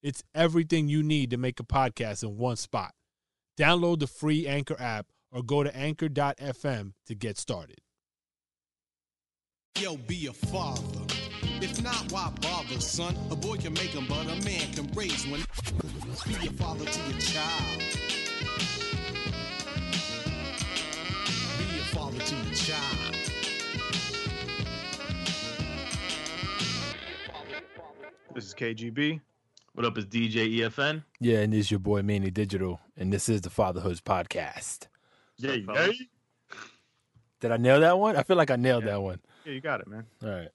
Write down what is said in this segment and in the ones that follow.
It's everything you need to make a podcast in one spot. Download the free Anchor app or go to anchor.fm to get started. Yo, be a father. If not, why bother, son? A boy can make them, but a man can raise one. Be a father to your child. Be a father to your child. This is KGB. What up? Is DJ EFN? Yeah, and this is your boy Manny Digital, and this is the Fatherhoods Podcast. Yeah, up, fellas? Did I nail that one? I feel like I nailed Yeah. that one. Yeah, you got it, man. All right.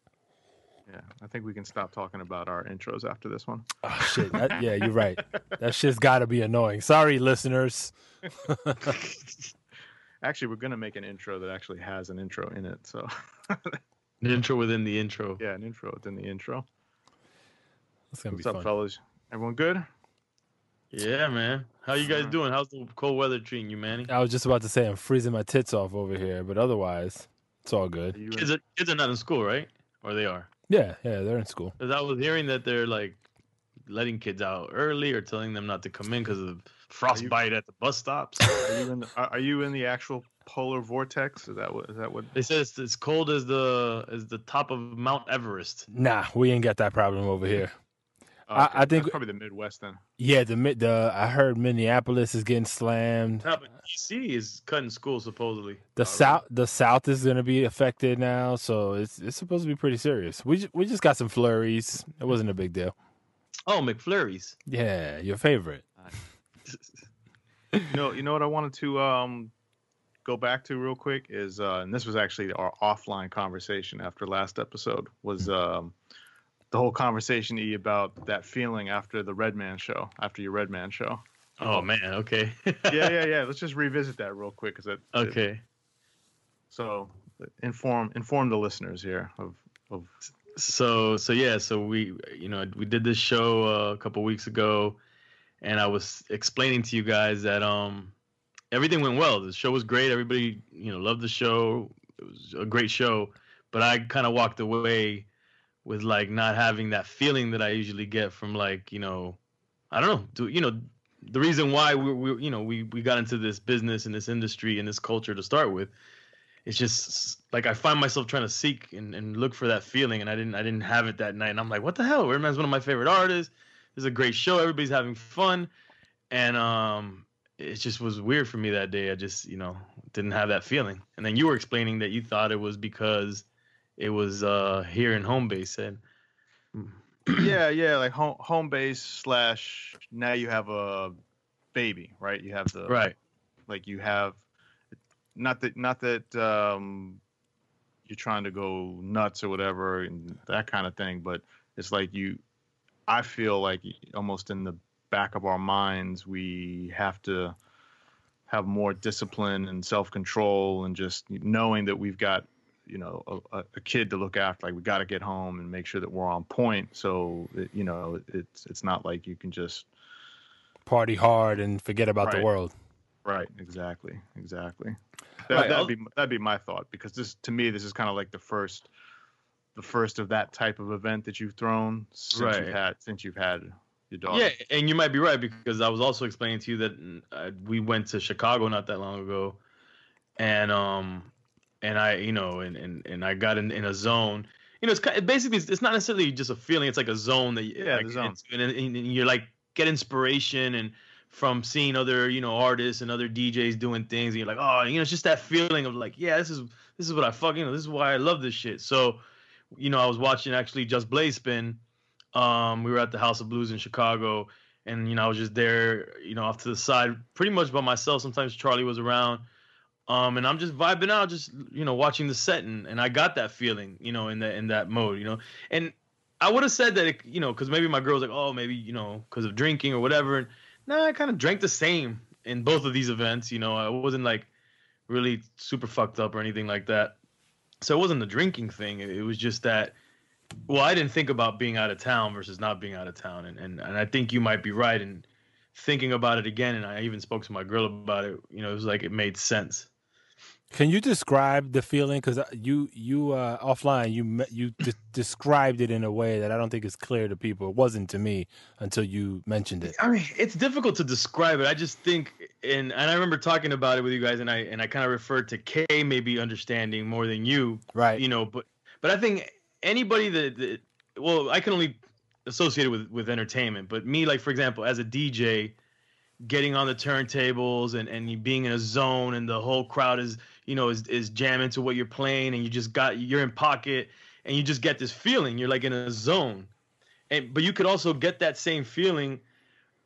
Yeah, I think we can stop talking about our intros after this one. Oh shit. That- yeah, you're right. That shit's got to be annoying. Sorry, listeners. Actually, we're gonna make an intro that actually has an intro in it. So An intro within the intro. yeah, an intro within the intro. It's gonna What's be up, fun. fellas? Everyone good? Yeah, man. How you guys doing? How's the cold weather treating you, Manny? I was just about to say I'm freezing my tits off over here, but otherwise, it's all good. Kids are, kids are not in school, right? Or they are? Yeah, yeah, they're in school. Because I was hearing that they're like letting kids out early or telling them not to come in because of frostbite at the bus stops. are you in the, are, are you in the actual polar vortex? Is that what is that what? they said it's as cold as the as the top of Mount Everest. Nah, we ain't got that problem over here. Oh, I- okay, I think- that's probably the Midwest then. Yeah, the mid- the I heard Minneapolis is getting slammed. No, but DC is cutting school supposedly. The Oh, south the south is gonna be affected now, so it's it's supposed to be pretty serious. We ju- we just got some flurries. It wasn't a big deal. Oh, McFlurries. Yeah, your favorite. You know, you know what I wanted to um go back to real quick is uh and this was actually our offline conversation after last episode was um the whole conversation E about that feeling after the Redman show, after your Redman show. Oh man. Okay. Yeah, yeah, yeah. Let's just revisit that real quick because it, it- okay. so inform inform the listeners here of of so so yeah so we you know we did this show uh, a couple weeks ago and i was explaining to you guys that um everything went well the show was great everybody you know loved the show it was a great show but i kind of walked away with like not having that feeling that i usually get from like you know i don't know do you know the reason why we, we you know we we got into this business and this industry and this culture to start with it's just like I find myself trying to seek and, and look for that feeling, and I didn't I didn't have it that night. And I'm like, what the hell? Redman's one of my favorite artists. This is a great show. Everybody's having fun, and um, it just was weird for me that day. I just you know didn't have that feeling. And then you were explaining that you thought it was because it was uh here in home base, and yeah, yeah, like home home base slash now you have a baby, right? You have the right, like you have not that not that um you're trying to go nuts or whatever and that kind of thing but it's like you i feel like almost in the back of our minds we have to have more discipline and self-control and just knowing that we've got you know a, a- a kid to look after like we got to get home and make sure that we're on point so it, you know it's it's not like you can just Party hard and forget about the world. Right, exactly, exactly. That, Right, That'd be that'd be my thought because this to me this is kind of like the first, the first of that type of event that you've thrown since Right. you've had since you've had your daughter. yeah, and you might be right because I was also explaining to you that uh, we went to Chicago not that long ago, and um, and I, you know, and and, and I got in, in a zone. You know, it's kind of, basically it's, it's not necessarily just a feeling; it's like a zone that you Yeah, like, the zone. and, and, and you're like get inspiration and from seeing other you know artists and other DJs doing things, and you're like, oh, you know, it's just that feeling of like, yeah, this is this is what I fucking, you know, this is why I love this shit. So, you know, I was watching actually Just Blaze spin. Um, we were at the House of Blues in Chicago, and you know, I was just there, you know, off to the side, pretty much by myself. Sometimes Charlie was around. Um, and I'm just vibing out, just you know, watching the set, and, and I got that feeling, you know, in that in that mode, you know, and I would have said that, it, you know, because maybe my girl was like, oh, maybe you know, because of drinking or whatever. And no, I kind of drank the same, in both of these events. You know, I wasn't like really super fucked up or anything like that. So it wasn't the drinking thing. It, it was just that. Well, I didn't think about being out of town versus not being out of town, and and, and I think you might be right in thinking about it again. And I even spoke to my girl about it. You know, it was like it made sense. Can you describe the feeling? Because you you uh, offline you you de- described it in a way that I don't think is clear to people. It wasn't to me until you mentioned it. I mean, it's difficult to describe it. I just think, and and I remember talking about it with you guys, and I and I kind of referred to K maybe understanding more than you, Right. you know. But but I think anybody that, that well, I can only associate it with with entertainment. But me, like for example, as a DJ, getting on the turntables and and you being in a zone, and the whole crowd is you know is is jamming to what you're playing, and you just got you're in pocket, and you just get this feeling. You're like in a zone, and but you could also get that same feeling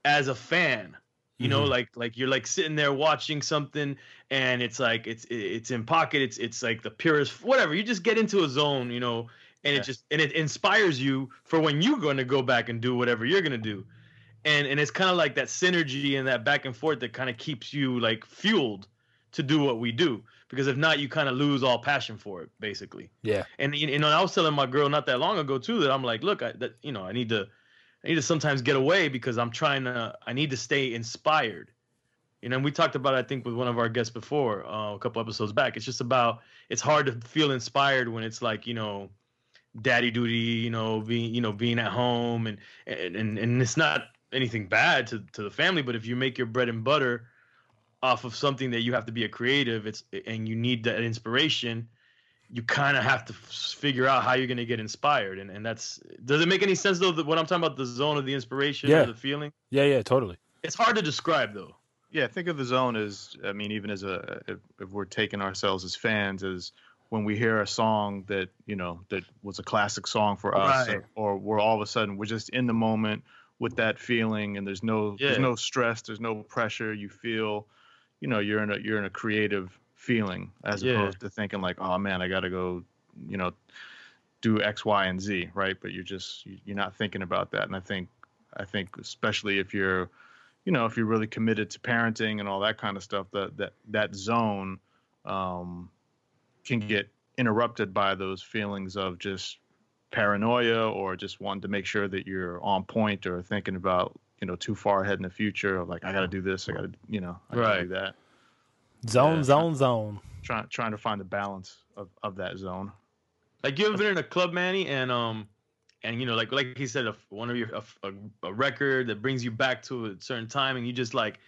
as a fan you know Mhm. like like you're like sitting there watching something and it's like it's it's in pocket it's it's like the purest whatever you just get into a zone you know and Yeah. it just and it inspires you for when you're going to go back and do whatever you're going to do and and it's kind of like that synergy and that back and forth that kind of keeps you like fueled to do what we do because if not you kind of lose all passion for it basically Yeah. and you know, I was telling my girl not that long ago too that I'm like, look, I, that you know, I need to, I need to sometimes get away because I'm trying to, I need to stay inspired. You know, and we talked about, I think, with one of our guests before, uh, a couple episodes back. It's just about, it's hard to feel inspired when it's like, you know, daddy duty, you know, being, you know, being at home and and and, and it's not anything bad to to the family, but if you make your bread and butter off of something that you have to be a creative, it's and you need that inspiration you kind of have to f- figure out how you're going to get inspired and, and that's does it make any sense though that when i'm talking about the zone of the inspiration Yeah. or the feeling Yeah. Yeah. Totally. it's hard to describe though Yeah, think of the zone as I mean, even as a if, if we're taking ourselves as fans, as when we hear a song that you know that was a classic song for us, Right. or, or we're all of a sudden we're just in the moment with that feeling, and there's no there's no stress, there's no pressure. You feel, you know, you're in a you're in a creative feeling as Yeah. opposed to thinking like, oh man, I got to go, you know, do X, Y, and Z, right? But you're just you're not thinking about that, and I think I think especially if you're you know, if you're really committed to parenting and all that kind of stuff, that that that zone um, can get interrupted by those feelings of just paranoia or just wanting to make sure that you're on point or thinking about you know too far ahead in the future of like I got to do this, I got to you know I got to Right. do that. Zone. Yeah. Zone. Zone. Trying trying to find the balance of of that zone. like you ever been in a club manny and um and you know like like he said a, one of your a, a, a record that brings you back to a certain time and you just like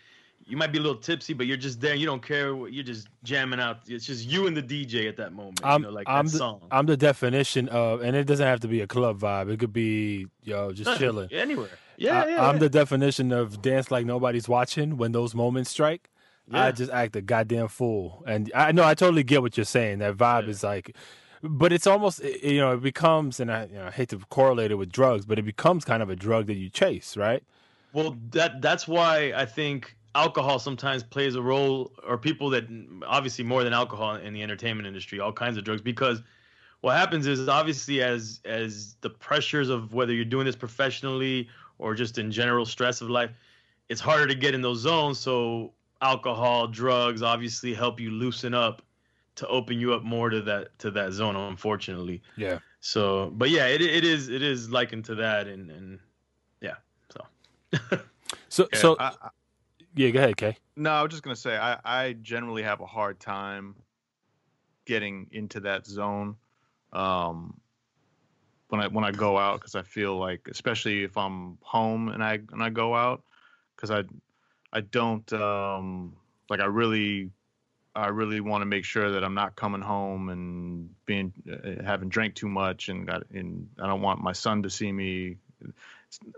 you might be a little tipsy but you're just there you don't care what- you're just jamming out it's just you and the dj at that moment I'm you know like I'm that the, song I'm the definition of, and it doesn't have to be a club vibe. It could be yo just Nothing, chilling. anywhere yeah, I, yeah I'm yeah. the definition of dance like nobody's watching when those moments strike. I just act a goddamn fool, and I know I totally get what you're saying. That vibe Yeah. is like, but it's almost you know it becomes, and I, you know, I hate to correlate it with drugs, but it becomes kind of a drug that you chase, right? Well, that that's why I think alcohol sometimes plays a role, or people that obviously more than alcohol in the entertainment industry, all kinds of drugs, because what happens is obviously as as the pressures of whether you're doing this professionally or just in general stress of life, it's harder to get in those zones. So alcohol, drugs, obviously help you loosen up to open you up more to that to that zone. Unfortunately, Yeah. so but yeah, it it is it is likened to that, and and yeah, so. So Yeah, so I, I, yeah, go ahead, Kay. no, I was just gonna say I I generally have a hard time getting into that zone. Um, when I when I go out because I feel like especially if I'm home and I and I go out because I I don't um like I really I really want to make sure that I'm not coming home and being uh, having drank too much and got and I don't want my son to see me.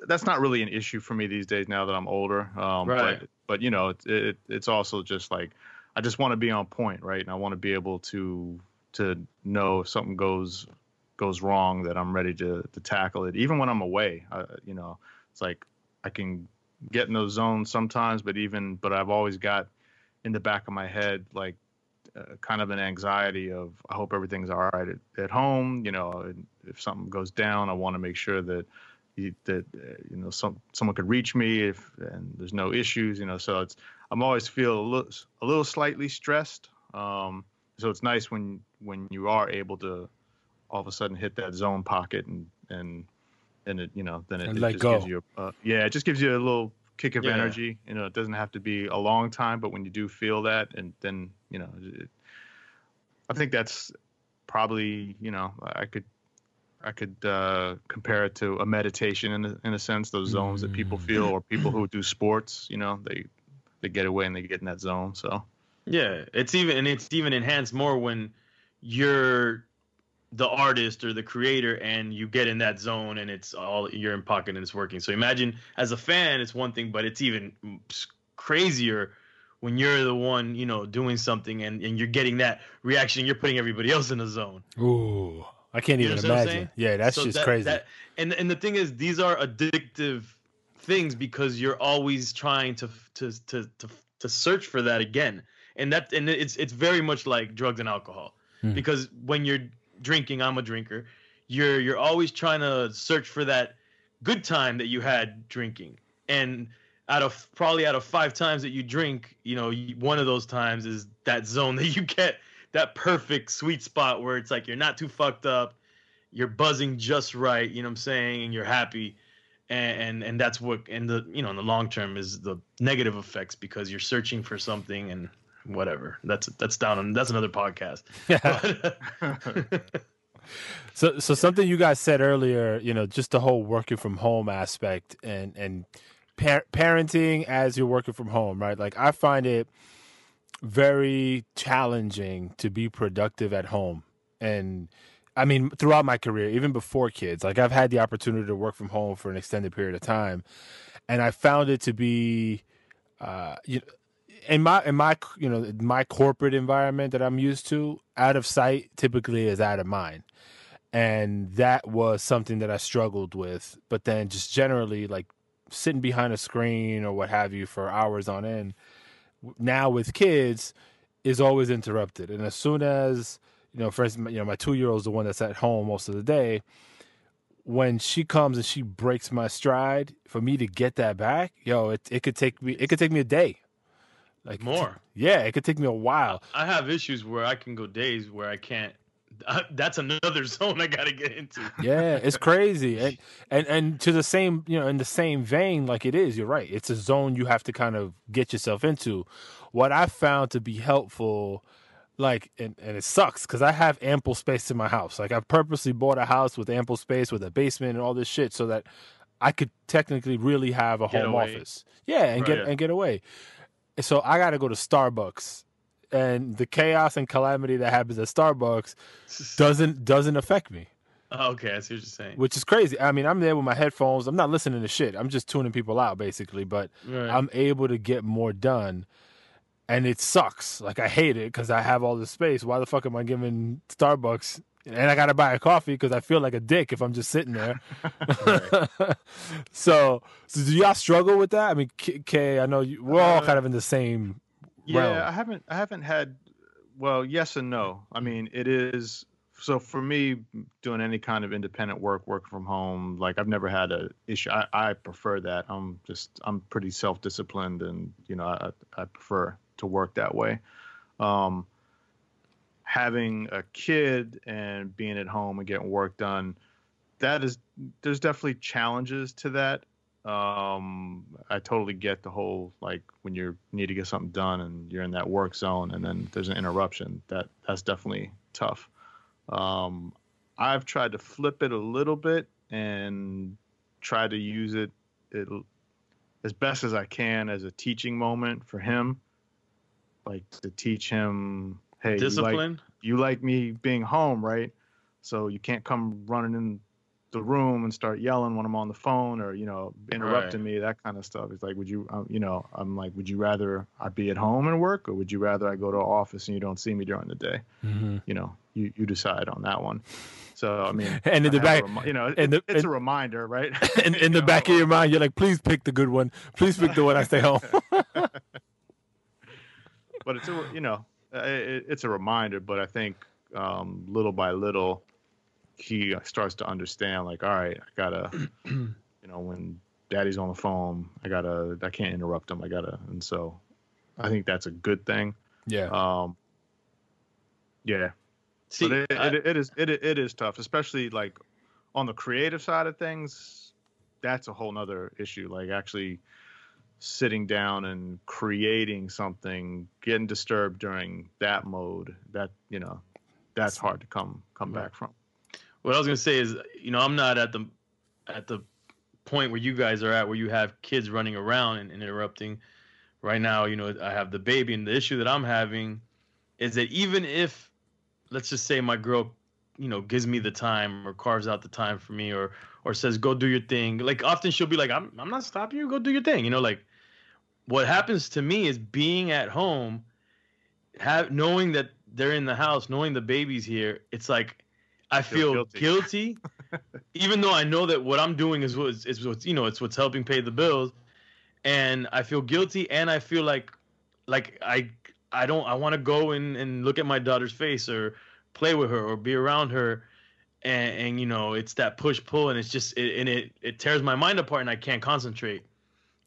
That's not really an issue for me these days now that I'm older. Um, Right. But but you know it, it it's also just like I just want to be on point, right? And I want to be able to to know if something goes goes wrong that I'm ready to to tackle it, even when I'm away. I, you know, it's like I can get in those zones sometimes, but even but I've always got in the back of my head like uh, kind of an anxiety of I hope everything's all right at, at home. You know, if something goes down, I want to make sure that that uh, you know some someone could reach me if and there's no issues you know so it's i'm always feel a little a little slightly stressed um so it's nice when when you are able to all of a sudden hit that zone pocket and and and it you know then it, it let just go. gives you a, uh, yeah it just gives you a little kick of Yeah. energy you know it doesn't have to be a long time but when you do feel that and then you know it, i think that's probably you know i could i could uh compare it to a meditation in a, in a sense those zones that people Mm. feel or people who do sports you know they they get away and they get in that zone so Yeah, it's even and it's even enhanced more when you're the artist or the creator and you get in that zone and it's all you're in pocket and it's working. So imagine as a fan, it's one thing, but it's even crazier when you're the one, you know, doing something and, and you're getting that reaction. You're putting everybody else in a zone. Ooh, I can't even what I'm imagine. Yeah, that's So just that- crazy. that- and and the thing is, these are addictive things because you're always trying to to to to, to search for that again, and that and it's it's very much like drugs and alcohol Hmm. because when you're drinking, I'm a drinker. You're you're always trying to search for that good time that you had drinking, and out of probably out of five times that you drink, you know, one of those times is that zone that you get that perfect sweet spot where it's like you're not too fucked up, you're buzzing just right, you know what I'm saying, and you're happy. And, and and that's what in the you know in the long term is the negative effects because you're searching for something and whatever that's that's down on that's another podcast But- So, so something you guys said earlier, you know, just the whole working from home aspect and and par- parenting as you're working from home, right? Like I find it very challenging to be productive at home, and I mean throughout my career, even before kids, like I've had the opportunity to work from home for an extended period of time, and I found it to be, uh, you know, in my in my you know my corporate environment that I'm used to, out of sight typically is out of mind, and that was something that I struggled with. But then just generally like sitting behind a screen or what have you for hours on end, now with kids is always interrupted, and as soon as you know, for instance, you know, my two year old is the one that's at home most of the day. When she comes and she breaks my stride, for me to get that back, yo, it it could take me it could take me a day. Like More. yeah, it could take me a while. I have issues where I can go days where I can't. That's another zone I gotta get into. Yeah, it's crazy, and and and to the same, you know, in the same vein, like it is. You're right. It's a zone you have to kind of get yourself into. What I found to be helpful, like, and and it sucks because I have ample space in my house. Like, I purposely bought a house with ample space with a basement and all this shit so that I could technically really have a Get home away. office. Yeah, and Right, get yeah. and get away. So I got to go to Starbucks, and the chaos and calamity that happens at Starbucks doesn't doesn't affect me okay, I see what you're saying. which is crazy. I mean, I'm there with my headphones. I'm not listening to shit. I'm just tuning people out basically, but Right. I'm able to get more done. And it sucks. Like I hate it because I have all this space. Why the fuck am I giving Starbucks? And I gotta buy a coffee because I feel like a dick if I'm just sitting there. so, so do y'all struggle with that? I mean, K, K I know you, we're all Uh, kind of in the same. Yeah. I haven't I haven't had well, yes and no. I mean, it is so for me doing any kind of independent work, work from home, like I've never had a issue. I, I prefer that. I'm just I'm pretty self-disciplined and, you know, I I prefer to work that way. Um having a kid and being at home and getting work done, that is there's definitely challenges to that um i totally get the whole like when you need to get something done and you're in that work zone and then there's an interruption that that's definitely tough um i've tried to flip it a little bit and try to use it, it as best as i can as a teaching moment for him like to teach him hey you like, Discipline. you like me being home right so you can't come running in the room and start yelling when I'm on the phone or you know interrupting me that kind of stuff. It's like would you um, you know I'm like would you rather I be at home and work or would you rather I go to an office and you don't see me during the day? Mhm. You know you you decide on that one. So I mean And in the I have back- remi- you know it, and the- it's and- a reminder right In, in You the back of your mind, you're like, please pick the good one. Please pick the one I stay home. but it's a you know uh, it, it's a reminder but i think um, little by little he starts to understand like all right i gotta you know, when daddy's on the phone, I gotta, I can't interrupt him. I gotta, and so I think that's a good thing. Yeah. Um, yeah, See, but it, I- it, it is it, it is tough, especially like on the creative side of things. That's a whole nother issue. Like actually sitting down and creating something, getting disturbed during that mode. That you know, that's hard to come come back from. What I was gonna say is, you know, I'm not at the at the point where you guys are at, where you have kids running around and, and interrupting. Right now, you know, I have the baby, and the issue that I'm having is that even if, let's just say, my girl, you know, gives me the time or carves out the time for me, or or says, "Go do your thing," like often she'll be like, "I'm I'm not stopping you. Go do your thing," you know, like. What happens to me is being at home, have knowing that they're in the house, knowing the baby's here. It's like I Feel feel guilty. guilty, even though I know that what I'm doing is what's is what's you know it's what's helping pay the bills, and I feel guilty, and I feel like like I I don't I want to go and and look at my daughter's face or play with her or be around her, and and you know it's that push pull, and it's just it, and it it tears my mind apart, and I can't concentrate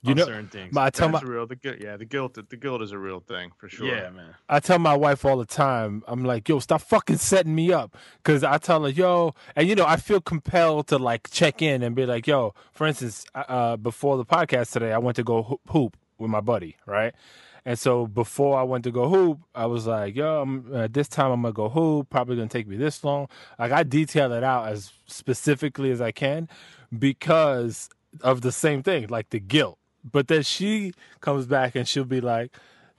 You on know, certain things. But I tell my That's real. The guilt, yeah, the guilt, the guilt is a real thing for sure. Yeah, man. I tell my wife all the time, I'm like, yo, stop fucking setting me up. Cause I tell her, yo, and you know, I feel compelled to like check in and be like, yo, for instance, uh, before the podcast today, I went to go hoop with my buddy, right? And so before I went to go hoop, I was like, yo, I'm, uh, this time I'm gonna go hoop. Probably gonna take me this long. Like I detail it out as specifically as I can because of the same thing, like the guilt. But then she comes back and she'll be like,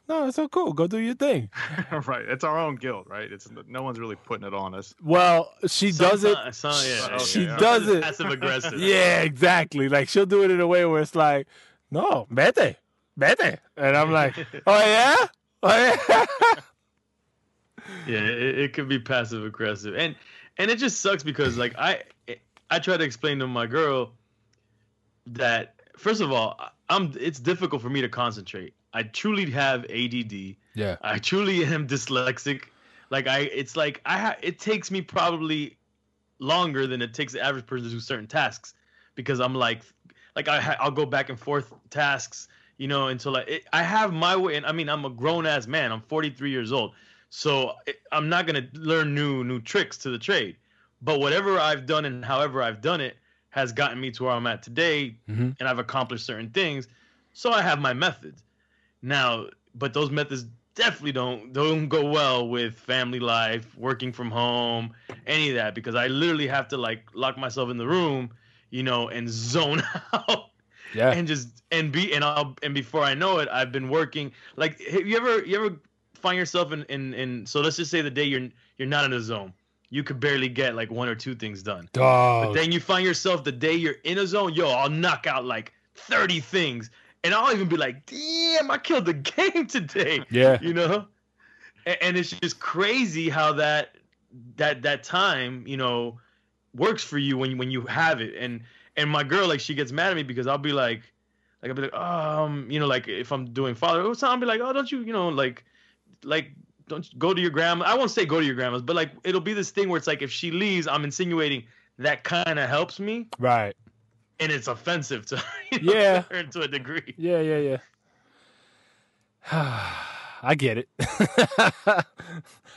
no, it's so cool. Go do your thing. right. It's our own guilt, right? It's no one's really putting it on us. Well, she does it. Sometimes- some- yeah, Okay, She okay. does it. Passive aggressive. Yeah, exactly. Like she'll do it in a way where it's like, no, vete, vete. And I'm like, oh yeah? Oh yeah? yeah it, it could be passive aggressive and and it just sucks because like i i try to explain to my girl that first of all i'm it's difficult for me to concentrate i truly have add yeah. i truly am dyslexic like i it's like i ha- it takes me probably longer than it takes the average person to do certain tasks because i'm like like I ha- I'll go back and forth tasks, you know, until like it, I have my way. And I mean, I'm a grown ass man. I'm 43 years old, so it, I'm not gonna learn new new tricks to the trade. But whatever I've done and however I've done it has gotten me to where I'm at today, Mhm. and I've accomplished certain things. So I have my methods now, but those methods definitely don't don't go well with family life, working from home, any of that because I literally have to like lock myself in the room, you know, and zone out Yeah. and just and be and I'll and before I know it, I've been working. Like, have you ever you ever find yourself in in in? So let's just say the day you're you're not in a zone, you could barely get like one or two things done. But then you find yourself the day you're in a zone, yo, I'll knock out like thirty things, and I'll even be like, damn, I killed the game today. Yeah. you know? And, and it's just crazy how that that that time you know works for you when you when you have it. And and my girl like she gets mad at me because i'll be like like i'll be like um you know like if i'm doing father or something i'll be like oh don't you you know like like don't go to your grandma i won't say go to your grandma's but like it'll be this thing where it's like if she leaves i'm insinuating that kind of helps me Right. and it's offensive to you know, Yeah. to her to a degree Yeah, yeah, yeah. I get it.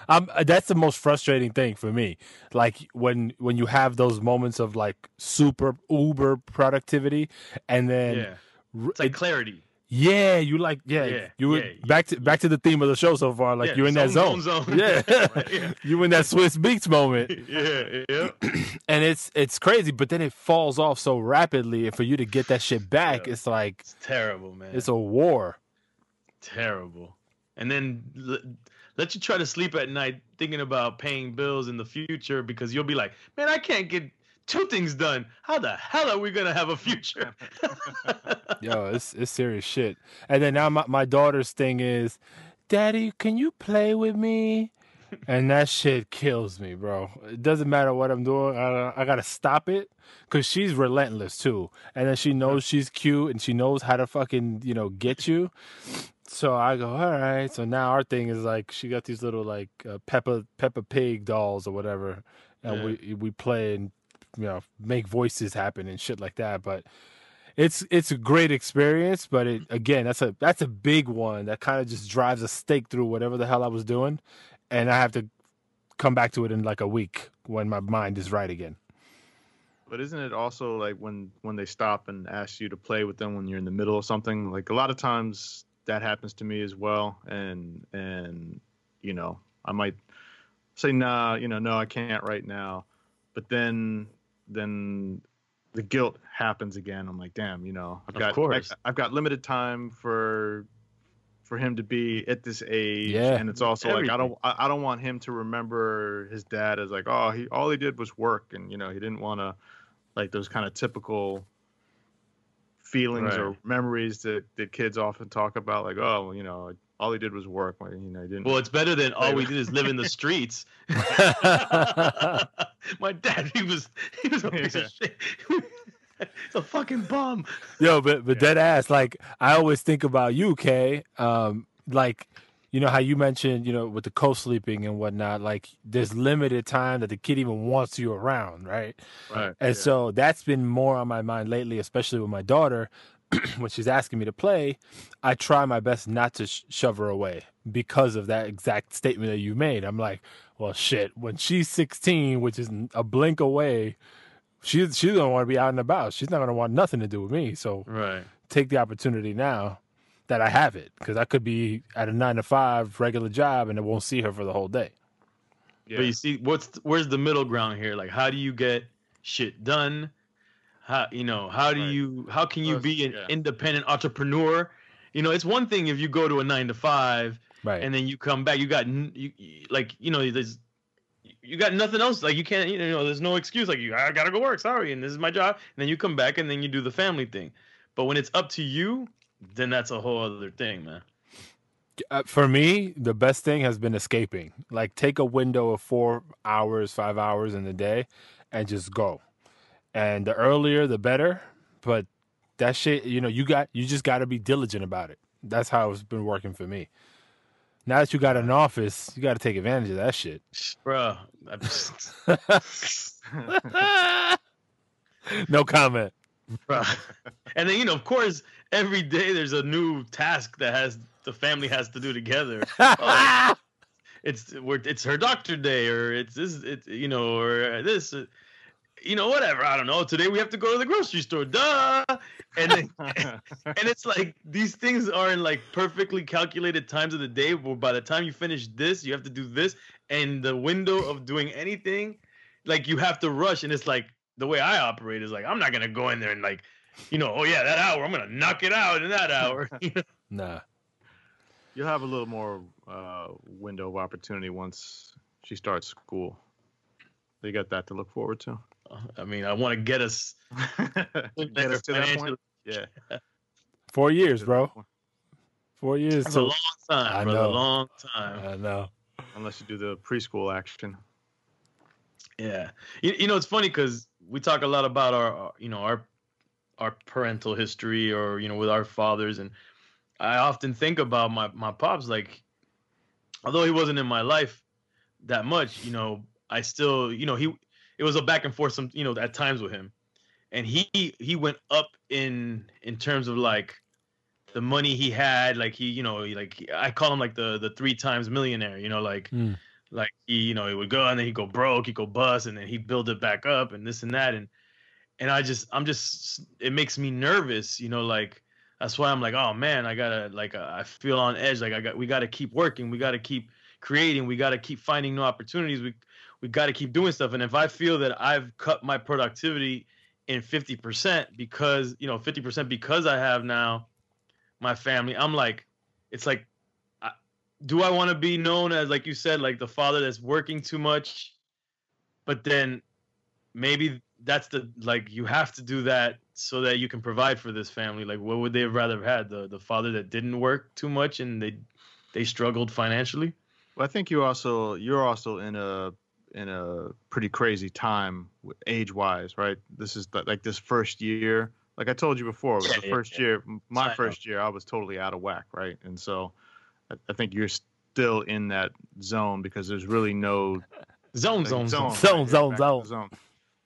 um, that's the most frustrating thing for me. Like when when you have those moments of like super uber productivity, and then yeah it's like it- clarity yeah, you like yeah, Yeah, you were yeah, back to back to the theme of the show so far. Like Yeah, you're in that zone. zone, zone, zone. Yeah, you in that Swizz Beatz moment. yeah, yeah. and it's it's crazy but then it falls off so rapidly and for you to get that shit back it's like It's terrible, man. it's a war terrible. And then l- let you try to sleep at night thinking about paying bills in the future because you'll be like, man, I can't get two things done. How the hell are we gonna have a future? yo it's it's serious shit and then now my, my daughter's thing is daddy can you play with me and that shit kills me bro it doesn't matter what i'm doing i, I gotta stop it because she's relentless too and then she knows she's cute and she knows how to fucking you know get you so i go all right so now our thing is like she got these little like uh, peppa peppa pig dolls or whatever and Yeah. we we play and you know make voices happen and shit like that but it's it's a great experience, but it again that's a that's a big one that kind of just drives a stake through whatever the hell I was doing, and I have to come back to it in like a week when my mind is right again. But isn't it also like when when they stop and ask you to play with them when you're in the middle of something? Like a lot of times that happens to me as well, and and you know I might say nah, you know no I can't right now, but then then the guilt happens again. I'm like damn, you know I've Of got course. I, have got limited time for for him to be at this age, Yeah. and it's also like I don't I, I don't want him to remember his dad as like oh he all he did was work, and you know he didn't want to like those kind of typical feelings or memories that, that kids often talk about like oh you know all he did was work like, you know he didn't Well, it's better than all we did is live in the streets. My dad, he was he was a piece of shit. It's a fucking bum. Yo, but but dead ass. Like I always think about you, Kay. Um, like you know how you mentioned, you know, with the co-sleeping and whatnot. Like there's limited time that the kid even wants you around, right? right And yeah. so that's been more on my mind lately, especially with my daughter. when she's asking me to play, I try my best not to sh- shove her away because of that exact statement that you made. I'm like, well, shit. When she's 16, which is a blink away, she's she's gonna want to be out and about. She's not gonna want nothing to do with me. So Right. take the opportunity now that I have it because I could be at a nine to five regular job and I won't see her for the whole day. yeah. But you see, what's where's the middle ground here? Like, how do you get shit done? How you know? How do Right. you? How can you Well, be an yeah. independent entrepreneur? You know, it's one thing if you go to a nine to five Right. and then you come back. You got you, you- like you know there's you got nothing else. Like you can't you know there's no excuse. Like you I gotta go work. Sorry, and this is my job. And then you come back and then you do the family thing. But when it's up to you, then that's a whole other thing, man. uh, for me, the best thing has been escaping. Like take a window of four hours, five hours in the day, and just go. And the earlier, the better. But that shit, you know, you got you just got to be diligent about it. That's how it's been working for me. Now that you got an office, you got to take advantage of that shit. bro. Just- no comment. bro. and then you know, of course, every day there's a new task that has the family has to do together. Oh, it's we're, it's her doctor day, or it's this, it's you know, or this, uh, you know, whatever. I don't know. Today we have to go to the grocery store. Duh. And then, and it's like these things are in like perfectly calculated times of the day. Where by the time you finish this, you have to do this, and the window of doing anything, like you have to rush. And it's like the way I operate is like I'm not gonna go in there and like, you know, oh yeah, that hour I'm gonna knock it out in that hour. You know? Nah. You'll have a little more uh, window of opportunity once she starts school. You got that to look forward to. I mean, I want to get us Get us to that point. Yeah. Four years, bro. Four years. It's a long time, I brother. know. A long time. I know. Unless you do the preschool action. Yeah, you, you know it's funny because we talk a lot about our, our, you know, our our parental history or you know with our fathers, and I often think about my my pops. Like, although he wasn't in my life that much, you know, I still, you know, he it was a back and forth some, you know, at times with him, and he he went up in in terms of like the money he had like he you know like i call him like the the three times millionaire you know like Mm. like he you know he would go and then he'd go broke he'd go bust and then he'd build it back up and this and that. And and i just i'm just it makes me nervous you know like that's why i'm like oh man i gotta like uh, i feel on edge. Like i got we gotta keep working. We gotta keep creating. We gotta keep finding new opportunities. We we gotta keep doing stuff. And if i feel that i've cut my productivity in 50% because you know 50% because i have now my family i'm like it's like I, do i want to be known as like you said like the father that's working too much? But then maybe that's the like you have to do that so that you can provide for this family. Like what would they have rather had the the father that didn't work too much and they they struggled financially? Well, I think you also you're also in a in a pretty crazy time age wise, right? This is the, like this first year. Like I told you before, it was Yeah, the yeah, first yeah. year. My I know. first year, I was totally out of whack, right? And so, I, I think you're still in that zone because there's really no zone like, zone zone, Zone, right? zone, zone. zone.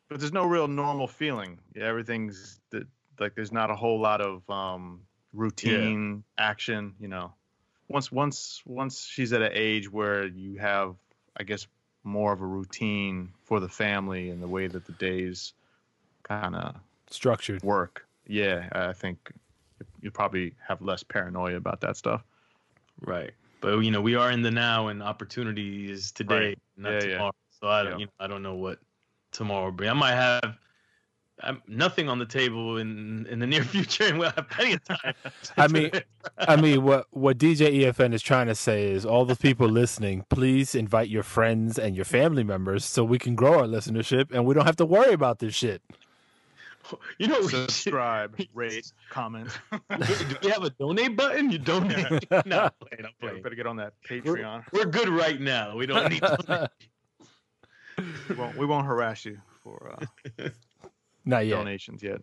But there's no real normal feeling. Yeah, everything's the like there's not a whole lot of um, routine action. You know, once once once she's at an age where you have, I guess, more of a routine for the family and the way that the days kind of Structured. work. Yeah, I think you probably have less paranoia about that stuff. Right. But you know, we are in the now and opportunity is today, Right. not Yeah, yeah. tomorrow. So I don't Yeah. you know, I don't know what tomorrow will bring. I might have um, nothing on the table in in the near future and we'll have plenty of time. I mean, I mean, what what DJ EFN is trying to say is, all the people listening, please invite your friends and your family members so we can grow our listenership and we don't have to worry about this shit. you know, we should- Subscribe, rate, comment. do we have a donate button? You donate. no, I'm playing, I'm Yeah, we better get on that We're, Patreon. we're good right now. We don't need to. we, won't, we won't harass you for uh, Not yet. donations yet.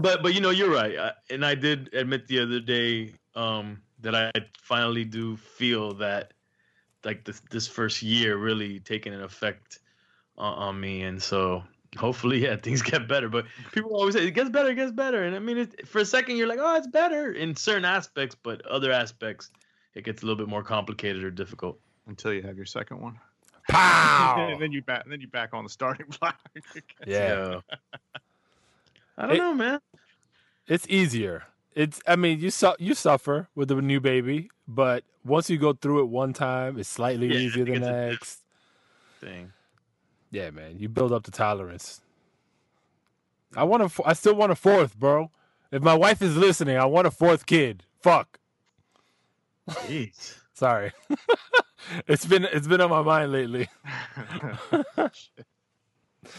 but but you know you're right I, and i did admit the other day um that i finally do feel that like this this first year really taking an effect on, on me and so hopefully yeah things get better but people always say it gets better it gets better and i mean it, for a second you're like oh it's better in certain aspects but other aspects it gets a little bit more complicated or difficult Until you have your second one. Pow! and then you back then you back on the starting block. Yeah. i don't It- know man It's easier. It's I mean, you su- you suffer with a new baby, but once you go through it one time, it's slightly Yeah, easier think the next. thing Yeah, man, you build up the tolerance. I want a f- I still want a fourth, bro. If my wife is listening, I want a fourth kid. Fuck. Jeez. Sorry. It's been it's been on my mind lately.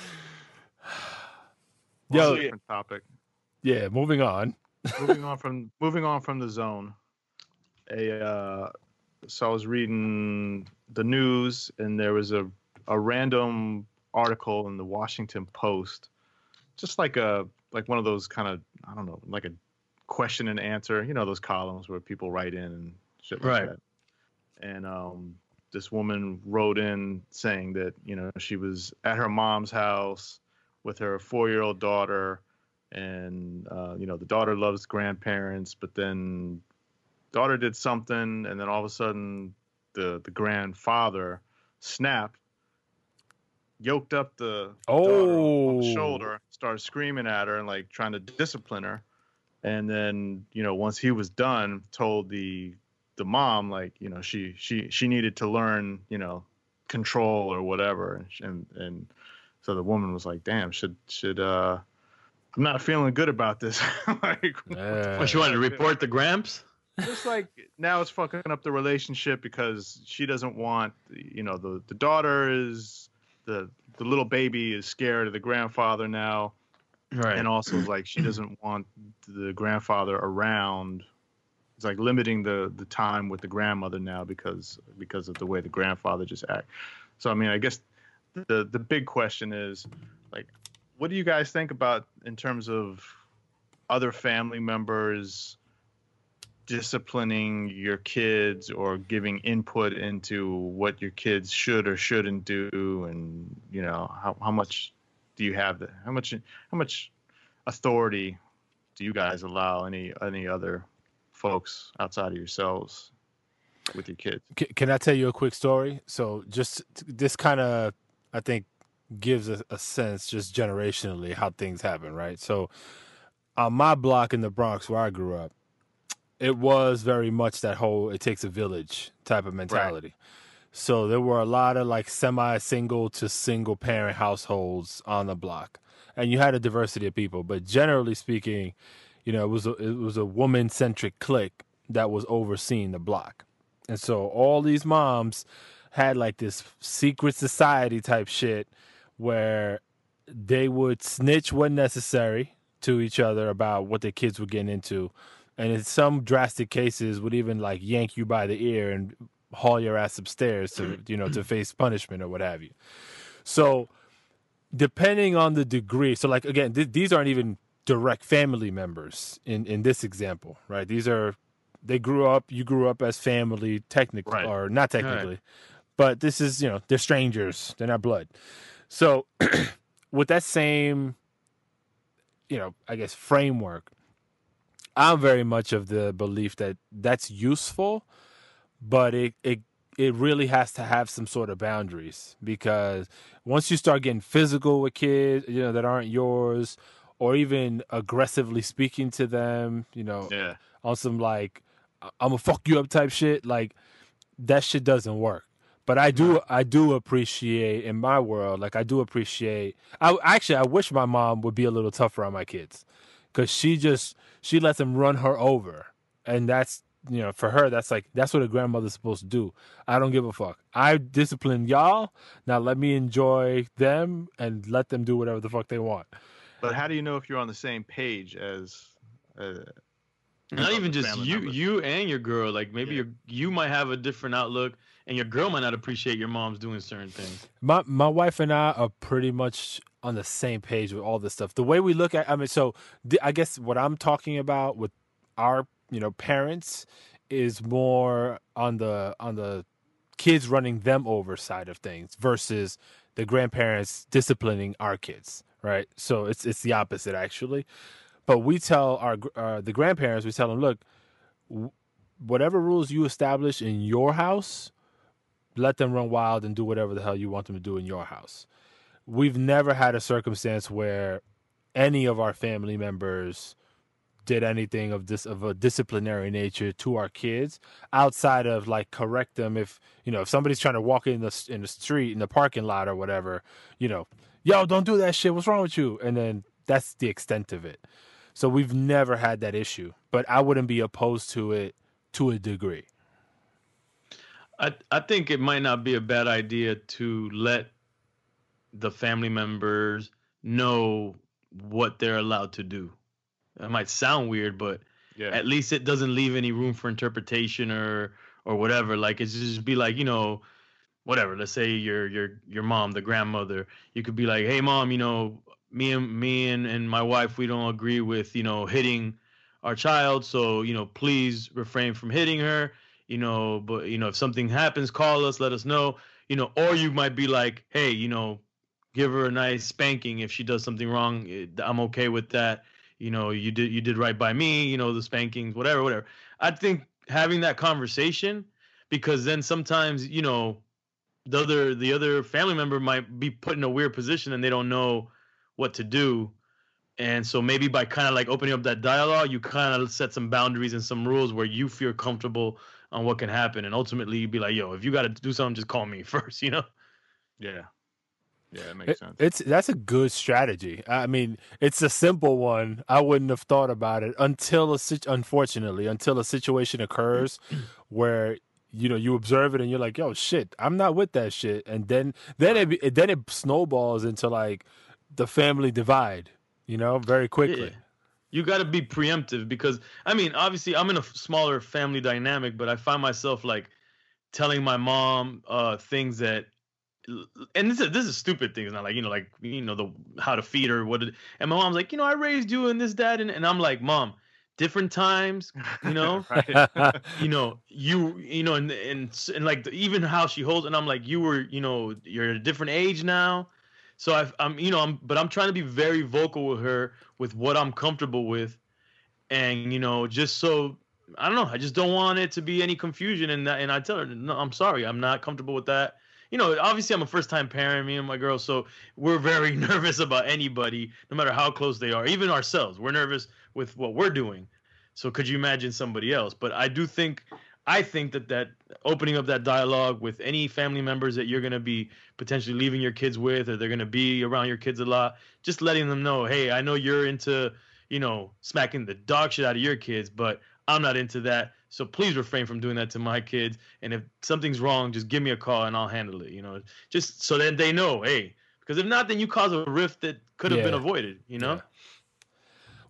Yo, different topic. yeah, moving on. moving on from moving on from the zone. A uh, so I was reading the news and there was a a random article in the Washington Post, just like a like one of those kind of I don't know like a question and answer. You know those columns where people write in and shit like Right. that. And um, this woman wrote in saying that you know she was at her mom's house with her four year old daughter and uh, you know the daughter loves grandparents but then daughter did something and then all of a sudden the the grandfather snapped yoked up the on the Oh. shoulder started screaming at her and like trying to discipline her and then you know once he was done told the the mom like you know she she she needed to learn you know control or whatever and and so the woman was like damn should should uh i'm not feeling good about this like what the Yeah. What, you wanted to report the Gramps? just like now it's fucking up the relationship because she doesn't want you know the the daughter is the the little baby is scared of the grandfather now Right. and also like she doesn't want the grandfather around it's like limiting the the time with the grandmother now because because of the way the grandfather just act. So i mean i guess the the big question is like what do you guys think about in terms of other family members disciplining your kids or giving input into what your kids should or shouldn't do? And you know how, how much do you have the how much how much authority do you guys allow any any other folks outside of yourselves with your kids can I tell you a quick story? So just this kind of I think gives a, a sense just generationally how things happen, right? So on my block in the Bronx where I grew up, it was very much that whole it takes a village type of mentality. So there were a lot of like semi single to single parent households on the block. And you had a diversity of people, but generally speaking, you know, it was a, it was a woman centric clique that was overseeing the block. And so all these moms had like this secret society type shit where they would snitch when necessary to each other about what their kids were getting into. And in some drastic cases would even like yank you by the ear and haul your ass upstairs to, mm-hmm. you know, to face punishment or what have you. So depending on the degree, so like again, th- these aren't even direct family members in in this example, right? These are they grew up, you grew up as family technically Right. or not technically. But this is, you know, they're strangers. They're not blood. So with that same you know, I guess framework. I'm very much of the belief that that's useful, but it it it really has to have some sort of boundaries because once you start getting physical with kids, you know, that aren't yours, or even aggressively speaking to them, you know, Yeah. on some like I'm gonna fuck you up type shit, like that shit doesn't work. But I do I do appreciate in my world, like I do appreciate I actually I wish my mom would be a little tougher on my kids. Cause she just she lets them run her over. And that's you know, for her that's like that's what a grandmother's supposed to do. I don't give a fuck. I discipline y'all. Now let me enjoy them and let them do whatever the fuck they want. But how do you know if you're on the same page as? Uh, Not even just you, members? you and your girl. Like maybe Yeah. your you might have a different outlook, and your girl might not appreciate your mom's doing certain things. my my wife and I are pretty much on the same page with all this stuff. The way we look at, I mean, so the, I guess what I'm talking about with our you know parents is more on the on the kids running them over side of things versus the grandparents disciplining our kids, right? So it's it's the opposite actually. But we tell our uh, the grandparents, we tell them, look, whatever rules you establish in your house, let them run wild and do whatever the hell you want them to do in your house. We've never had a circumstance where any of our family members did anything of this of a disciplinary nature to our kids outside of like correct them if you know if somebody's trying to walk in the in the street in the parking lot or whatever you know yo don't do that shit what's wrong with you and then that's the extent of it so we've never had that issue but i wouldn't be opposed to it to a degree I I think it might not be a bad idea to let the family members know what they're allowed to do. It might sound weird, but yeah. at least it doesn't leave any room for interpretation or or whatever. Like it's just be like, you know, whatever. Let's say your your your mom, the grandmother, you could be like, hey mom, you know, me and me and, and my wife, we don't agree with, you know, hitting our child. So, you know, please refrain from hitting her. You know, but you know, if something happens, call us, let us know. You know, or you might be like, hey, you know, give her a nice spanking if she does something wrong. eh, I'm okay with that you know you did you did right by me you know the spankings whatever whatever i think having that conversation because then sometimes you know the other the other family member might be put in a weird position and they don't know what to do and so maybe by kind of like opening up that dialogue you kind of set some boundaries and some rules where you feel comfortable on what can happen and ultimately you'd be like yo if you got to do something just call me first you know yeah. Yeah, it makes It- sense. it's that's a good strategy. I mean, it's a simple one. I wouldn't have thought about it until a sit- unfortunately until a situation occurs where you know you observe it and you're like, "Yo, shit, I'm not with that shit," and then then it then it snowballs into like the family divide. You know, very quickly. Yeah. You got to be preemptive because I mean, obviously, I'm in a smaller family dynamic, but I find myself like telling my mom uh, things that, and this is this is stupid things, not like you know, like you know the how to feed her, what, did, and my mom's like, you know, I raised you and this, that, and, and I'm like, mom, different times, you know, you know, you, you know, and and and like the, even how she holds, and I'm like, you were, you know, you're a different age now, so I've, I'm, you know, I'm, but I'm trying to be very vocal with her with what I'm comfortable with, and you know, just so I don't know, I just don't want it to be any confusion, and that, and I tell her, no, I'm sorry, I'm not comfortable with that. You know, obviously, I'm a first time parent, me and my girl, so we're very nervous about anybody, no matter how close they are, even ourselves. We're nervous with what we're doing. So could you imagine somebody else? But I do think, I think that that opening up that dialogue with any family members that you're going to be potentially leaving your kids with, or they're going to be around your kids a lot, just letting them know, hey, I know you're into, you know, smacking the dog shit out of your kids, but I'm not into that. So please refrain from doing that to my kids. And if something's wrong, just give me a call and I'll handle it. You know, just so that they know, hey, because if not, then you cause a rift that could have been avoided. You know. Yeah.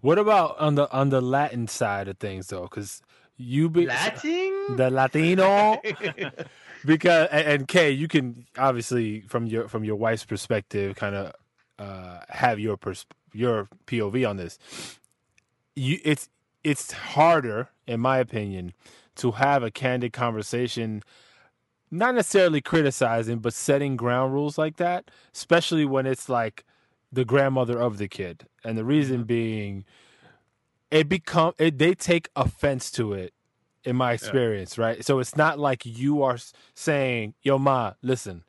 What about on the on the Latin side of things though? Because you be Latin. the Latino because and, and Kay, you can obviously from your from your wife's perspective, kind of uh, have your pers- your POV on this. You, it's it's harder, in my opinion, to have a candid conversation. Not necessarily criticizing, but setting ground rules like that, especially when it's like the grandmother of the kid, and the reason mm-hmm. being, it become it, they take offense to it. In my experience, right? So it's not like you are saying, "Yo, ma, listen,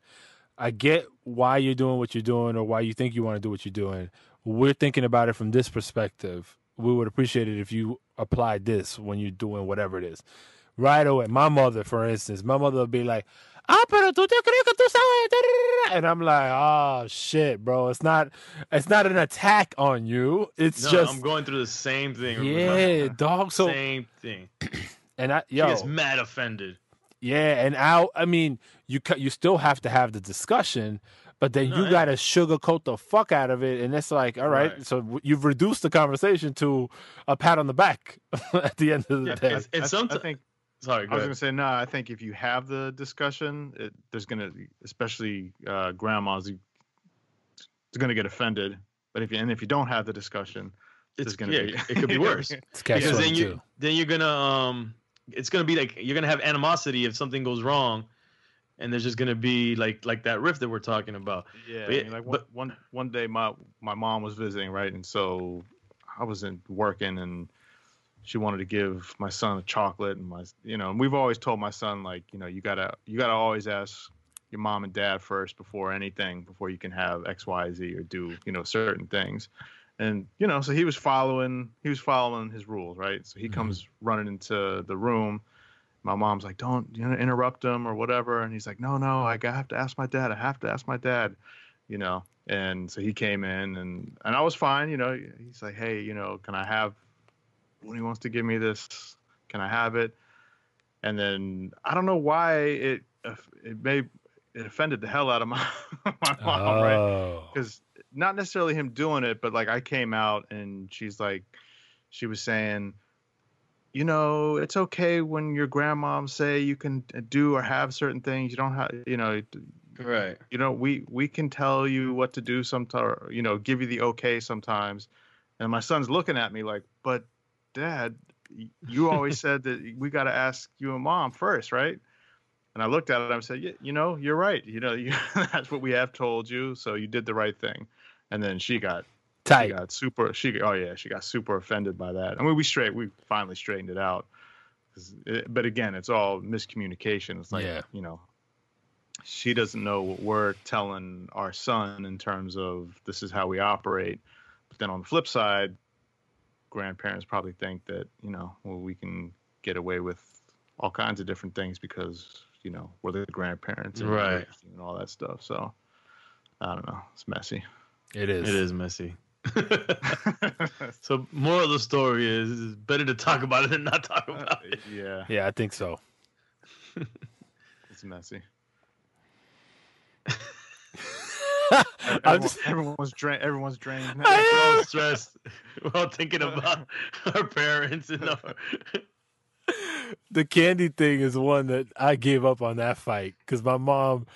I get why you're doing what you're doing or why you think you want to do what you're doing. We're thinking about it from this perspective. We would appreciate it if you applied this when you're doing whatever it is. Right away. My mother, for instance, my mother would be like, Ah, pero tú te crees que tú sabes. da, da, da, da." And I'm like, oh shit, bro. It's not it's not an attack on you. It's No, just I'm going through the same thing. Yeah, dog. So same thing. and I She yo gets mad offended. Yeah, and I I mean, you cu- you still have to have the discussion, but then No, you got to sugarcoat the fuck out of it, and it's like, all right, Right. so you've reduced the conversation to a pat on the back at the end of the Yeah, day. it's- it's I, I think Sorry, I was ahead. gonna say no. I think if you have the discussion, it, there's gonna, especially uh, grandmas, it's gonna get offended. But if you and if you don't have the discussion, It's it's gonna yeah, be it could be worse. It's because then 22. you then you're gonna um it's gonna be like you're gonna have animosity if something goes wrong and there's just gonna be like like that rift that we're talking about Yeah, But I mean, like one, but- one one day my my mom was visiting, right, and so I wasn't working, and she wanted to give my son a chocolate, and my you know, and we've always told my son like, you know, you gotta you gotta always ask your mom and dad first before anything, before you can have X, Y, Z or do you know certain things, and you know, so he was following he was following his rules, right? So he Mhm. comes running into the room. My mom's like, "Don't you know, interrupt him or whatever," and he's like, "No, no, I have to ask my dad. I have to ask my dad." you know and so he came in and and i was fine you know he's like hey you know can i have when he wants to give me this can i have it and then i don't know why it it may it offended the hell out of my my mom right oh, because not necessarily him doing it, but like I came out and she's like, she was saying, you know, it's okay when your grandmoms say you can do or have certain things. You don't have, you know, right you know, we we can tell you what to do sometimes, you know, give you the okay sometimes. And my son's looking at me like, but dad, you always said that we got to ask you and mom first, right? And I looked at it and I said, yeah, you know, you're right. You know, you, that's what we have told you. So you did the right thing. And then she got, she tight. got super, she, oh yeah, she got super offended by that. I mean, we straight, we finally straightened it out. it- but again, it's all miscommunication. It's like, Yeah. you know, she doesn't know what we're telling our son in terms of this is how we operate. But then on the flip side, grandparents probably think that, you know, well, we can get away with all kinds of different things because, you know, we're the grandparents and, Right. and all that stuff. So I don't know. It's messy. It is. it is messy so moral of the story is it's better to talk about it than not talk uh, about it yeah, Yeah, I think so. it's messy. Everyone, just- everyone's drained. Everyone's drained. we're all stressed we're all thinking about our parents and our the candy thing is one that I gave up on that fight because my mom,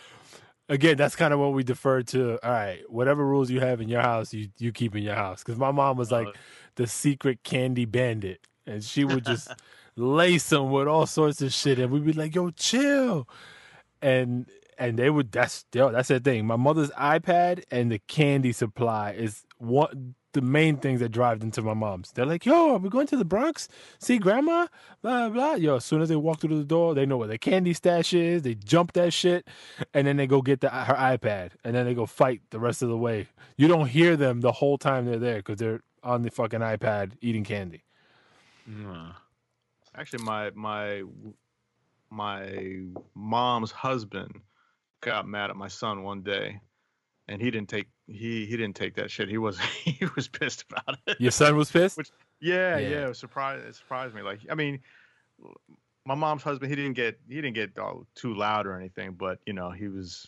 again, that's kind of what we defer to. All right, whatever rules you have in your house, you you keep in your house. Because my mom was like Uh, the secret candy bandit, and she would just lace them with all sorts of shit, and we'd be like, "Yo, chill," and and they would. That's yo, that's the thing. My mother's iPad and the candy supply is one. The main things that drive them to my mom's. They're like, "Yo, are we going to the Bronx? See grandma?" Blah blah. Yo, as soon as they walk through the door, they know where the candy stash is. They jump that shit, and then they go get the, her iPad, and then they go fight the rest of the way. You don't hear them the whole time they're there because they're on the fucking iPad eating candy. Actually, my my my mom's husband got mad at my son one day, and he didn't take he he didn't take that shit. He was he was pissed about it. Your son was pissed. Which- Yeah, Yeah. yeah, it was surprised. It surprised me. Like, I mean, my mom's husband, he didn't get he didn't get all too loud or anything, but you know, he was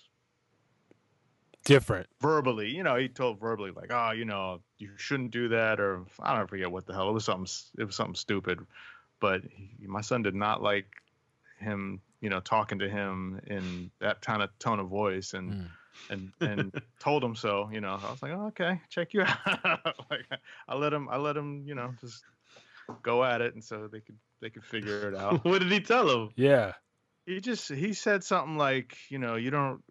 Different. verbally, you know, he told verbally like, oh, you know, you shouldn't do that, or I don't forget what the hell it was. Something it was something stupid, but he, my son did not like him, you know, talking to him in that kind of tone of voice, and Mm. and and told him so. You know, I was like, oh, okay, check you out. like, I let him, I let him, you know, just go at it, and so they could they could figure it out what did he tell him Yeah. he just he said something like you know you don't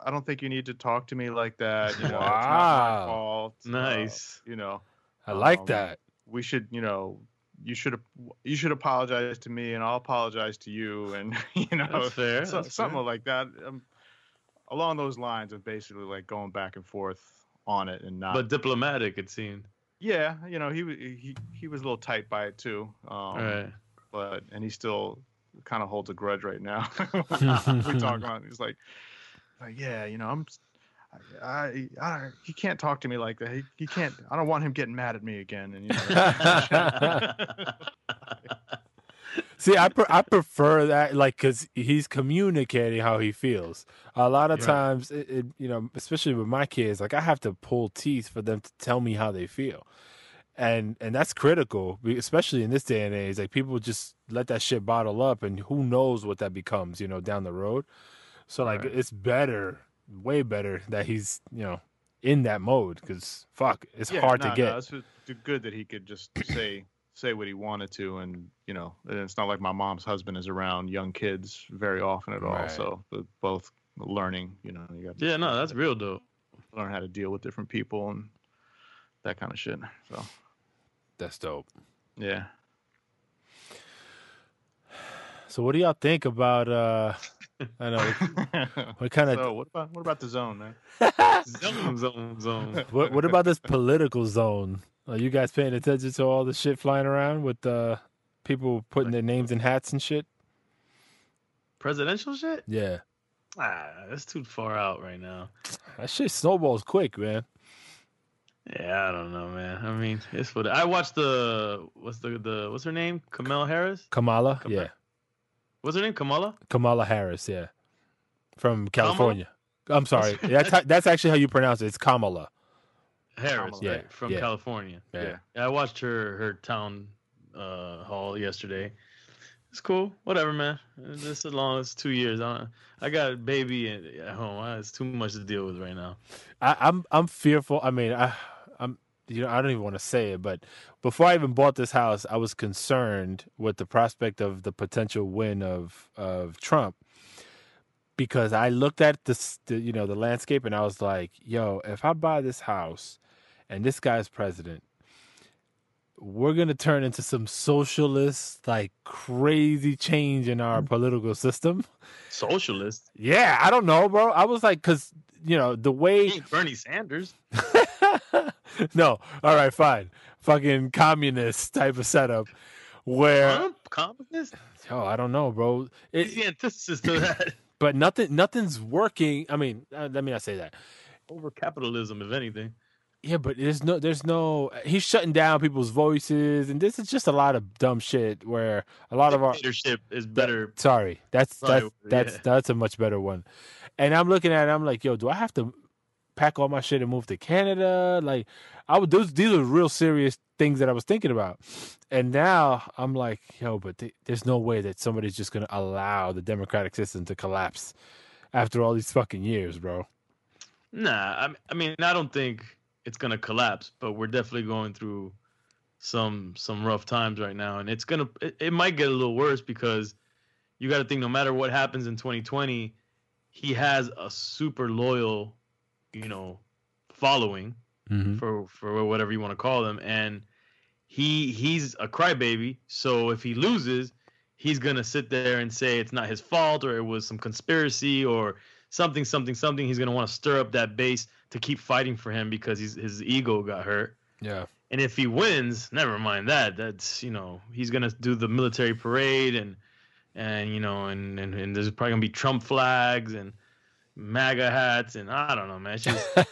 I don't think you need to talk to me like that. You know, it's not my Wow. fault. uh, Nice. you know, I like Um, that. we should, you know, you should you should apologize to me, and I'll apologize to you, and you know, fair. so- something fair. like that. Um, along those lines of basically like going back and forth on it and not. But diplomatic, it seemed. yeah, you know, he he he was a little tight by it too. Um, right. but and he still kind of holds a grudge right now. we talk about. He's like, like yeah, you know, I'm. I, I, he can't talk to me like that. He, he can't. I don't want him getting mad at me again. And you know, See, I pre- I prefer that, like, because he's communicating how he feels. A lot of Yeah. times, it, it, you know, especially with my kids, like I have to pull teeth for them to tell me how they feel, and and that's critical, especially in this day and age. Like people just let that shit bottle up, and who knows what that becomes, you know, down the road. So like, Right. it's better, way better that he's, you know, in that mode because fuck, it's Yeah, hard no, to get. No, it's good that he could just say say what he wanted to, and you know, and it's not like my mom's husband is around young kids very often at all. Right. So they're both learning. You know, you got yeah, no, that's real dope. learn how to deal with different people and that kind of shit. So That's dope. yeah. So what do y'all think about? uh I know what kind of so what about what about the zone, man? Zone, zone, zone. what what about this political zone? Are you guys paying attention to all the shit flying around with uh people putting their names in hats and shit? Presidential shit? Yeah, Ah, that's too far out right now. that shit snowballs quick, man. Yeah, I don't know, man. I mean, it's what I watched the what's the the what's her name? Kamala Harris. Kamala, Kam- yeah, What's her name? Kamala. Kamala Harris, yeah, from California. I'm sorry, that's how, that's actually how you pronounce it. It's Kamala. Harris, Kamala. right? From yeah. California. Yeah. Yeah, I watched her her town uh, hall yesterday. It's cool. Whatever, man. Just as long as two years. I, I got a baby at, at home. It's too much to deal with right now. I, I'm I'm fearful. I mean, I I'm you know I don't even want to say it, but before I even bought this house, I was concerned with the prospect of the potential win of of Trump because I looked at this the, you know the landscape and I was like, yo, if I buy this house and this guy's president, we're gonna turn into some socialist like crazy change in our mm-hmm. political system. Socialist. Yeah, I don't know, bro. I was like, cause you know the way Bernie Sanders. no, all right, fine. Fucking communist type of setup where Trump? Communist? oh, I don't know, bro. It, the antithesis to that. but nothing, nothing's working. I mean, uh, let me not say that. Over capitalism, if anything. Yeah, but there's no, there's no. He's shutting down people's voices, and this is just a lot of dumb shit. Where a lot of our leadership is better. Sorry, that's that's that's yeah. that's a much better one. And I'm looking at it, I'm like, yo, do I have to pack all my shit and move to Canada? Like, I would. Those these are real serious things that I was thinking about. And now I'm like, yo, but th- there's no way that somebody's just gonna allow the democratic system to collapse after all these fucking years, bro. Nah, I, I mean, I don't think it's gonna collapse, but we're definitely going through some some rough times right now, and it's gonna it, it might get a little worse because you got to think no matter what happens in 2020, he has a super loyal, you know, following Mm-hmm. for for whatever you want to call them, and he he's a crybaby. So if he loses, he's gonna sit there and say it's not his fault or it was some conspiracy or something something something. He's gonna want to stir up that base to keep fighting for him because he's, his ego got hurt. Yeah. And if he wins, never mind that. That's you know he's gonna do the military parade and and you know and and, and there's probably gonna be Trump flags and MAGA hats and I don't know, man. It's just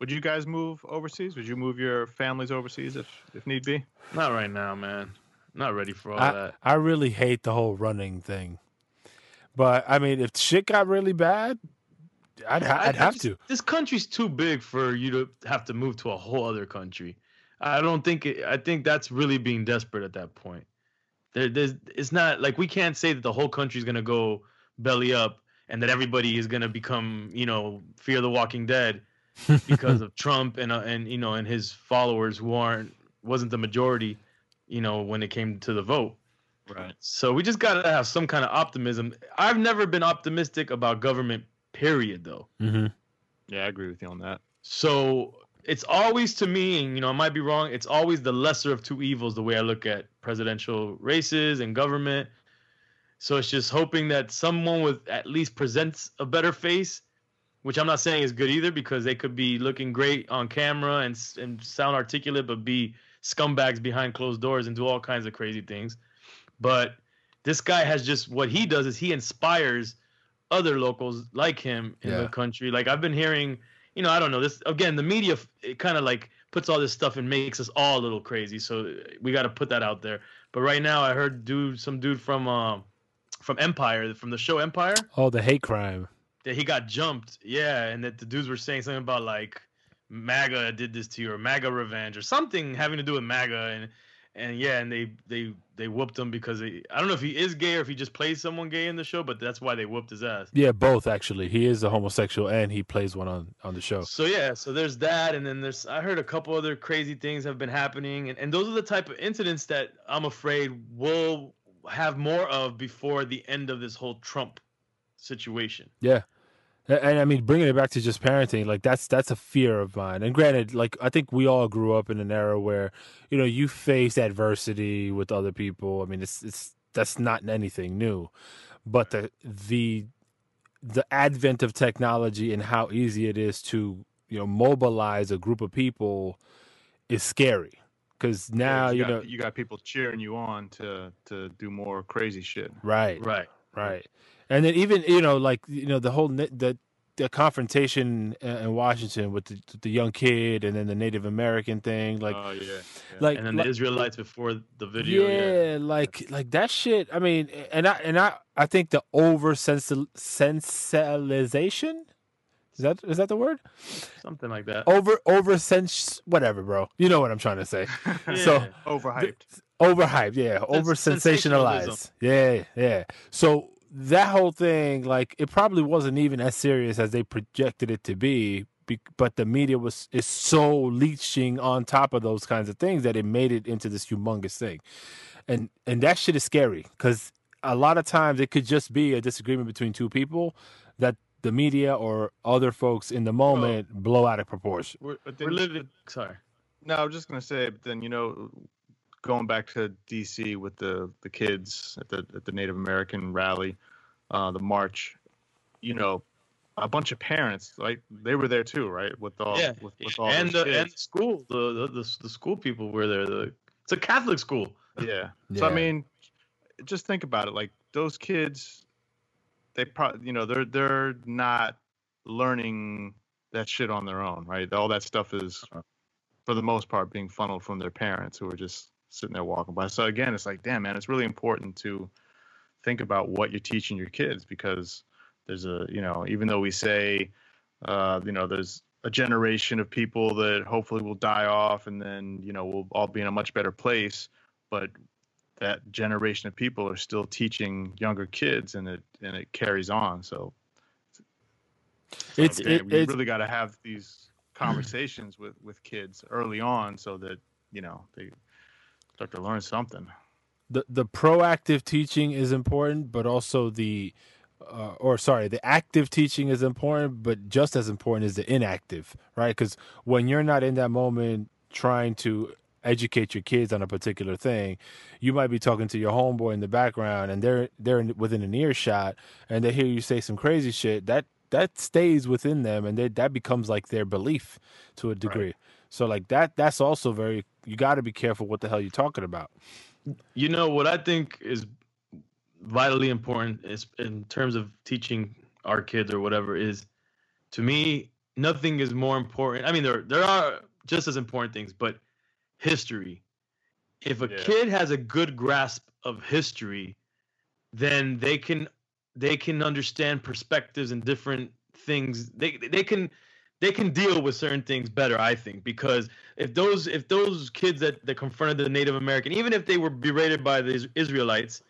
Would you guys move overseas? Would you move your families overseas if if need be? not right now, man. Not ready for all I, that. I really hate the whole running thing. But I mean, if shit got really bad, I'd ha- I- I'd have just- to. This country's too big for you to have to move to a whole other country. I don't think it, I think that's really being desperate at that point. There, there's it's not like we can't say that the whole country's gonna go belly up and that everybody is gonna become you know fear the Walking Dead because of Trump and uh, and you know and his followers who aren't wasn't the majority, you know when it came to the vote. Right. So we just got to have some kind of optimism. I've never been optimistic about government period though. Mm-hmm. Yeah, I agree with you on that. So it's always to me, and you know, I might be wrong. It's always the lesser of two evils the way I look at presidential races and government. So it's just hoping that someone with at least presents a better face, which I'm not saying is good either, because they could be looking great on camera and and sound articulate, but be scumbags behind closed doors and do all kinds of crazy things. But this guy has just what he does is he inspires other locals like him in Yeah. the country. Like I've been hearing, you know, I don't know this again. The media it kind of like puts all this stuff and makes us all a little crazy. So we got to put that out there. But right now, I heard dude, some dude from uh, from Empire, from the show Empire, Oh, the hate crime. that he got jumped. Yeah, and that the dudes were saying something about like MAGA did this to you or MAGA revenge or something having to do with MAGA and and yeah, and they they they whooped him because he, I don't know if he is gay or if he just plays someone gay in the show, but that's why they whooped his ass. Yeah, both actually. He is a homosexual and he plays one on on the show. So yeah, so there's that, and then there's I heard a couple other crazy things have been happening, and, and those are the type of incidents that I'm afraid we'll have more of before the end of this whole Trump situation. Yeah. And I mean, bringing it back to just parenting, like that's that's a fear of mine. And granted, like I think we all grew up in an era where, you know, you face adversity with other people. I mean, it's it's that's not anything new, but the the the advent of technology and how easy it is to you know mobilize a group of people is scary because now Yeah, you got, know you got people cheering you on to to do more crazy shit. right Right. Right. And then even you know like you know the whole the the confrontation in in Washington with the, the young kid and then the Native American thing like oh yeah, yeah. like and then like- the Israelites before the video. yeah, Yeah. like like that shit I mean and I and I I think the over sensibilization is that is that the word? Something like that. over over sens whatever bro. You know what I'm trying to say. So Yeah. overhyped. overhyped yeah. Over sensationalized yeah yeah. So that whole thing like it probably wasn't even as serious as they projected it to be be- but the media was is so leeching on top of those kinds of things that it made it into this humongous thing. And and that shit is scary because a lot of times it could just be a disagreement between two people that the media or other folks in the moment blow out of proportion We're, But we're then- living. Sorry. No, I was just gonna say, but then you know, going back to DC with the the kids at the at the Native American rally, uh, the march, you know, a bunch of parents, like they were there too, right? With all yeah. with, with all and those the and the school, the, the the the school people were there. The it's a Catholic school. yeah. So I mean, just think about it. Like those kids, they probably, you know, they're they're not learning that shit on their own, right? All that stuff is, for the most part, being funneled from their parents who are just sitting there walking by. So again, it's like, damn, man, it's really important to think about what you're teaching your kids because there's a, you know, even though we say, uh, you know, there's a generation of people that hopefully will die off and then, you know, we'll all be in a much better place. But that generation of people are still teaching younger kids and it and it carries on. So it's it, we it's really got to have these conversations with with kids early on so that you know they start to learn something. the the proactive teaching is important, but also the uh, or sorry, the active teaching is important, but just as important is the inactive, right? Because when you're not in that moment trying to educate your kids on a particular thing, you might be talking to your homeboy in the background, and they're they're within an earshot, and they hear you say some crazy shit. That that stays within them, and they, that becomes like their belief to a degree. So like that, that's also very. You got to be careful what the hell you're talking about. You know what I think is vitally important is in terms of teaching our kids or whatever is to me nothing is more important. I mean there there are just as important things, but history. If a Yeah. kid has a good grasp of history, then they can they can understand perspectives and different things. They they can they can deal with certain things better, I think, because if those if those kids that, that confronted the Native American, even if they were berated by the Israelites,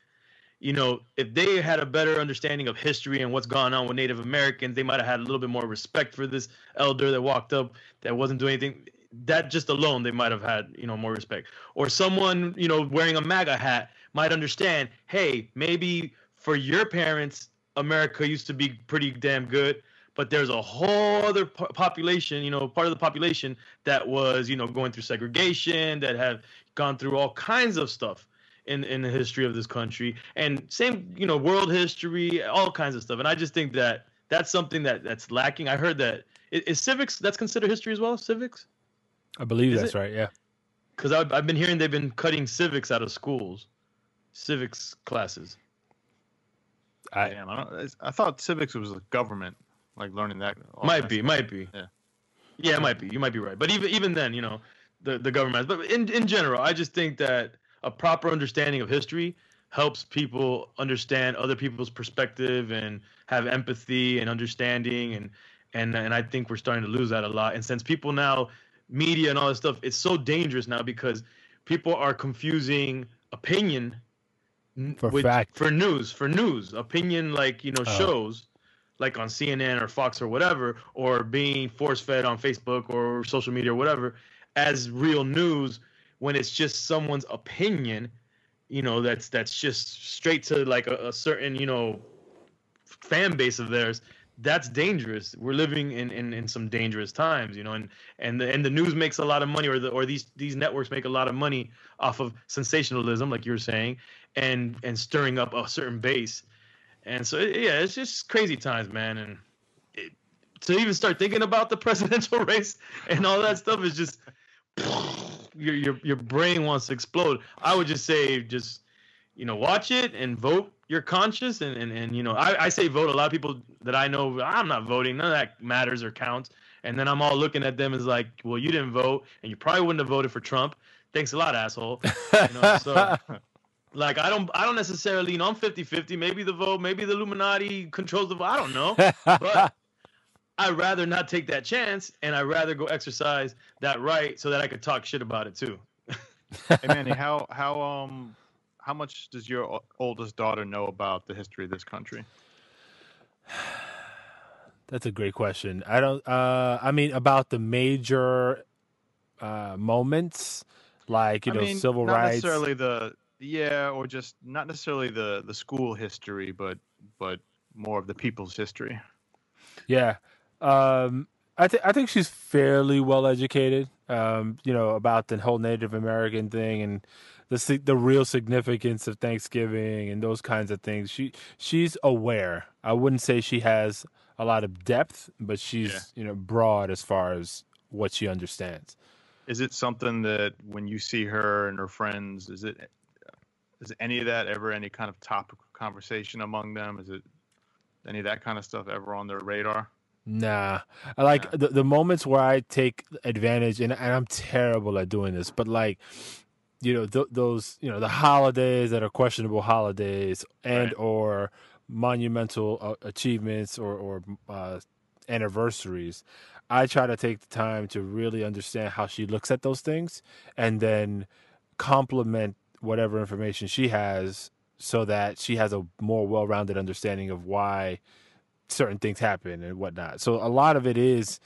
you know, if they had a better understanding of history and what's gone on with Native Americans, they might have had a little bit more respect for this elder that walked up that wasn't doing anything. That just alone, they might have had, you know, more respect. Or someone, you know, wearing a MAGA hat might understand, hey, maybe for your parents, America used to be pretty damn good, but there's a whole other po- population, you know, part of the population that was, you know, going through segregation, that have gone through all kinds of stuff in in the history of this country, and same, you know, world history, all kinds of stuff. And I just think that that's something that that's lacking. I heard that is, is civics that's considered history as well. Civics, I believe Is that's it? right. Yeah. because I've, I've been hearing they've been cutting civics out of schools, civics classes. I, Damn, I, don't, I thought civics was a government, like learning that. might be, might be. Yeah. Yeah, it might be. You might be right. But even even then, you know, the the government. But in in general, I just think that a proper understanding of history helps people understand other people's perspective and have empathy and understanding and and and I think we're starting to lose that a lot. And since people now media and all this stuff, it's so dangerous now because people are confusing opinion For fact. for news for news opinion like you know Oh. shows like on CNN or Fox or whatever, or being force fed on Facebook or social media or whatever, as real news when it's just someone's opinion, you know, that's that's just straight to like a, a certain, you know, fan base of theirs. That's dangerous. We're living in, in, in some dangerous times, you know, and and the, and the news makes a lot of money, or the or these these networks make a lot of money off of sensationalism, like you were saying, and and stirring up a certain base. And so, yeah, it's just crazy times, man. And it, to even start thinking about the presidential race and all that stuff is just your your your brain wants to explode. I would just say, just you know, watch it and vote your conscience. And and, and you know, I, I say vote. A lot of people that I know, I'm not voting. None of that matters or counts. And then I'm all looking at them as like, well, you didn't vote, and you probably wouldn't have voted for Trump. Thanks a lot, asshole. You know, so like I don't I don't necessarily you know I'm 50-50 maybe the vote maybe the Illuminati controls the vote I don't know but I'd rather not take that chance and I'd rather go exercise that right so that I could talk shit about it too Hey Manny, how how um how much does your oldest daughter know about the history of this country? That's a great question. I don't. Uh, I mean, about the major uh, moments, like you I know, mean, civil not rights. necessarily the yeah, or just not necessarily the the school history, but but more of the people's history. Yeah. Um, I think I think she's fairly well educated. Um, you know about the whole Native American thing and the the real significance of Thanksgiving and those kinds of things. She she's aware. I wouldn't say she has a lot of depth, but she's Yeah. you know broad as far as what she understands. Is it something that when you see her and her friends, is it is any of that ever any kind of topic conversation among them? Is it any of that kind of stuff ever on their radar? Nah, I like Nah. the the moments where I take advantage, and, and I'm terrible at doing this, but like, you know, th- those you know the holidays that are questionable holidays, and Right. or monumental uh, achievements or or uh, anniversaries. I try to take the time to really understand how she looks at those things, and then complement whatever information she has, so that she has a more well-rounded understanding of why certain things happen and whatnot. So a lot of it is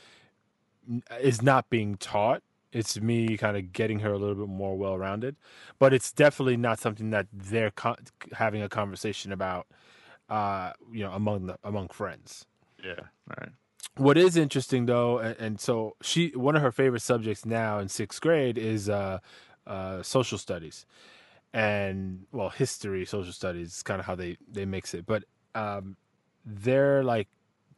is not being taught. It's me kind of getting her a little bit more well rounded, but it's definitely not something that they're co- having a conversation about. Uh, you know, among the among friends. Yeah, right. What is interesting though, and, and so she one of her favorite subjects now in sixth grade is uh, uh, social studies, and well, history, social studies is kind of how they they mix it. But um, they're like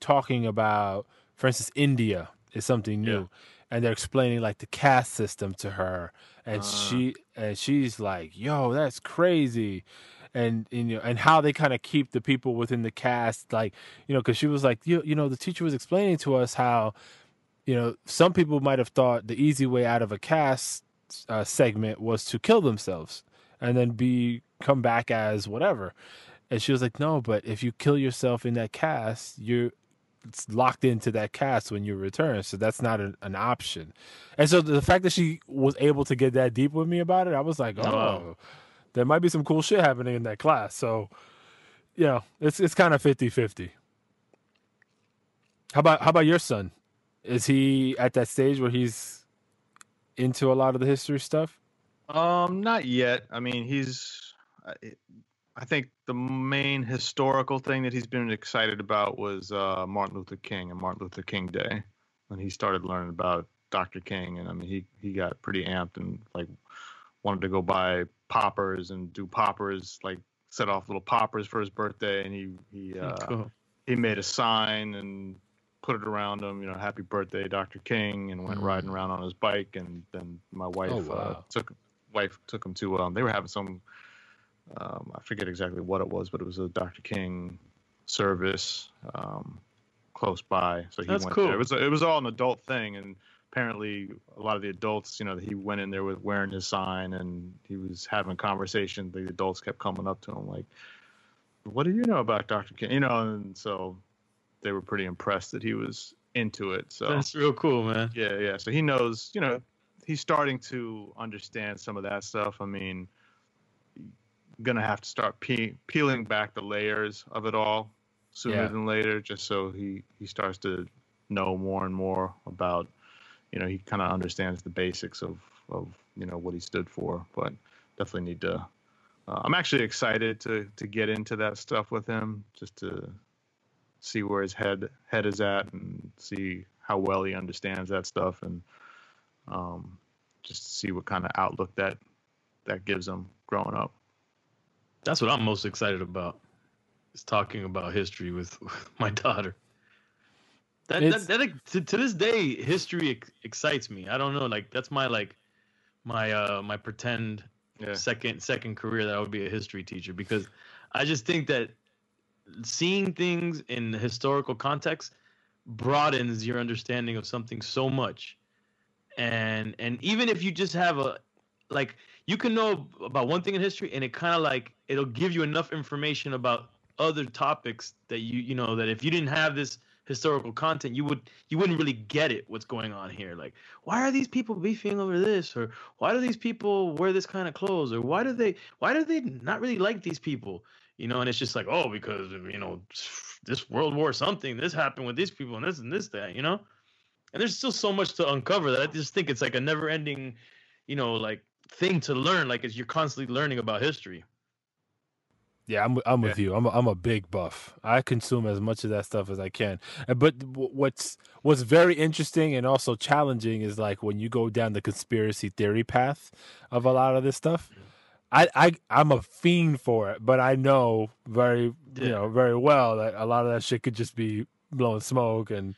talking about, for instance, India is something new, Yeah. And they're explaining like the caste system to her, and Ah. she and she's like, "Yo, that's crazy." And, and you know, and how they kind of keep the people within the caste, like you know, because she was like, you, you know, the teacher was explaining to us how, you know, some people might have thought the easy way out of a caste uh, segment was to kill themselves and then be come back as whatever. And she was like, no, but if you kill yourself in that caste, you're locked into that caste when you return. So that's not an, an option. And so the fact that she was able to get that deep with me about it, I was like, oh, Wow. there might be some cool shit happening in that class. So, you know, it's it's kind of 50-50. How about how about your son? Is he at that stage where he's into a lot of the history stuff? Um, not yet. I mean, he's I think the main historical thing that he's been excited about was uh, Martin Luther King and Martin Luther King Day when he started learning about Dr. King, and I mean he he got pretty amped and like wanted to go buy poppers and do poppers like set off little poppers for his birthday, and he he uh, Cool. he made a sign and put it around him, you know, happy birthday, Dr. King, and went Mm. riding around on his bike. And then my wife Oh, uh, took wife took him to um, they were having some um, I forget exactly what it was, but it was a Dr. King service um, close by. So he That's went cool. there. It was it was all an adult thing, and apparently a lot of the adults, you know, he went in there with wearing his sign, and he was having conversation. The adults kept coming up to him like, "What do you know about Dr. King?" You know, and so they were pretty impressed that he was into it. So That's real cool, man. yeah, yeah. So he knows, you know, he's starting to understand some of that stuff. I mean, gonna have to start pe- peeling back the layers of it all sooner Yeah. than later, just so he he starts to know more and more about, you know, he kind of understands the basics of of you know what he stood for. But definitely need to. Uh, I'm actually excited to to get into that stuff with him, just to see where his head head is at and see how well he understands that stuff and um, just to see what kind of outlook that that gives him growing up. That's what I'm most excited about. Is talking about history with, with my daughter. That, It's- that, that to, to this day, history ex- excites me. I don't know, like that's my like my uh my pretend Yeah. second second career that I would be a history teacher because I just think that seeing things in historical context broadens your understanding of something so much. And and even if you just have a like you can know about one thing in history and it kind of like it'll give you enough information about other topics that you you know that if you didn't have this historical content you would you wouldn't really get it what's going on here. Like why are these people beefing over this? Or why do these people wear this kind of clothes? Or why do they why do they not really like these people? You know and it's just like oh because you know this world war something this happened with these people and this and this that you know? And there's still so much to uncover that i just think it's like a never ending you know like thing to learn. Like as you're constantly learning about history Yeah, I'm I'm with you. I'm a, I'm a big buff. I consume as much of that stuff as I can. But what's what's very interesting and also challenging is like when you go down the conspiracy theory path of a lot of this stuff. I I I'm a fiend for it, but I know very you know very well that a lot of that shit could just be blowing smoke and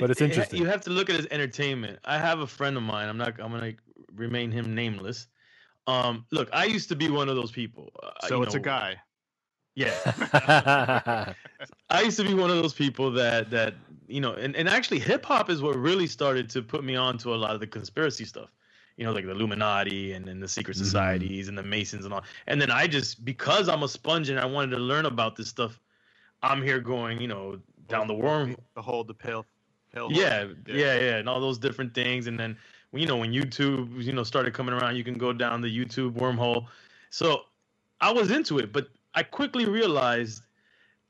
But it's it- interesting. you have to look at it as entertainment i have a friend of mine i'm not i'm gonna remain him nameless um look i used to be one of those people uh, So you it's a guy. Yeah I used to be one of those people that that you know, and, and actually hip hop is what really started to put me on to a lot of the conspiracy stuff. You know, like the Illuminati and, and the secret Mhm. societies and the Masons and all. And then I just because I'm a sponge and I wanted to learn about this stuff, I'm here going, you know, down the worm. The whole the pale. pale Yeah, horse. yeah, yeah, and all those different things. And then you know, when YouTube, you know, started coming around, you can go down the YouTube wormhole. So I was into it, but I quickly realized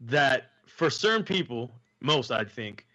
that for certain people, most I think,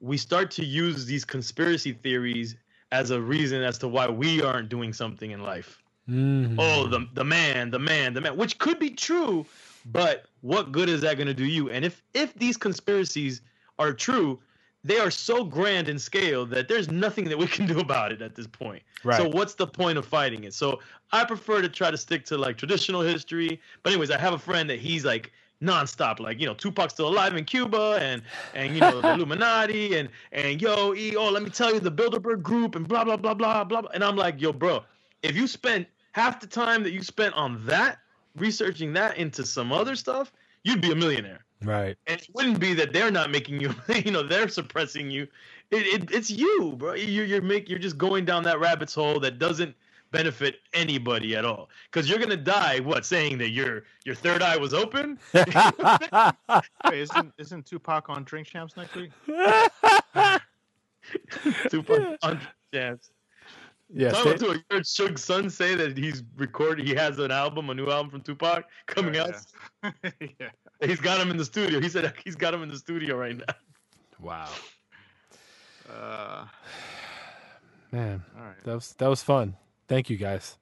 we start to use these conspiracy theories as a reason as to why we aren't doing something in life. Mhm. Oh, the the man, the man, the man, which could be true, but what good is that going to do you? And if if these conspiracies are true, they are so grand in scale that there's nothing that we can do about it at this point. right. So what's the point of fighting it? So I prefer to try to stick to like traditional history. But anyways, I have a friend that he's like nonstop, like you know, Tupac's still alive in Cuba, and and you know the Illuminati, and and yo, e, oh, let me tell you the Bilderberg Group, and blah blah blah blah blah. blah. And I'm like, yo, bro, if you spent half the time that you spent on that researching that into some other stuff, you'd be a millionaire right. and it wouldn't be that they're not making you you know they're suppressing you. It, it it's you bro. You're, you're make you're just going down that rabbit's hole that doesn't benefit anybody at all. Because you're gonna die what saying that your your third eye was open? Wait, isn't isn't Tupac on Drink Champs next week? Tupac on Champs yeah. Talk stay- about Tupac. You heard Suge's son say that he's recorded he has an album a new album from Tupac coming Oh, out yeah. yeah. he's got him in the studio he said he's got him in the studio right now wow. Uh, Man, all right. that was that was fun. Thank you guys.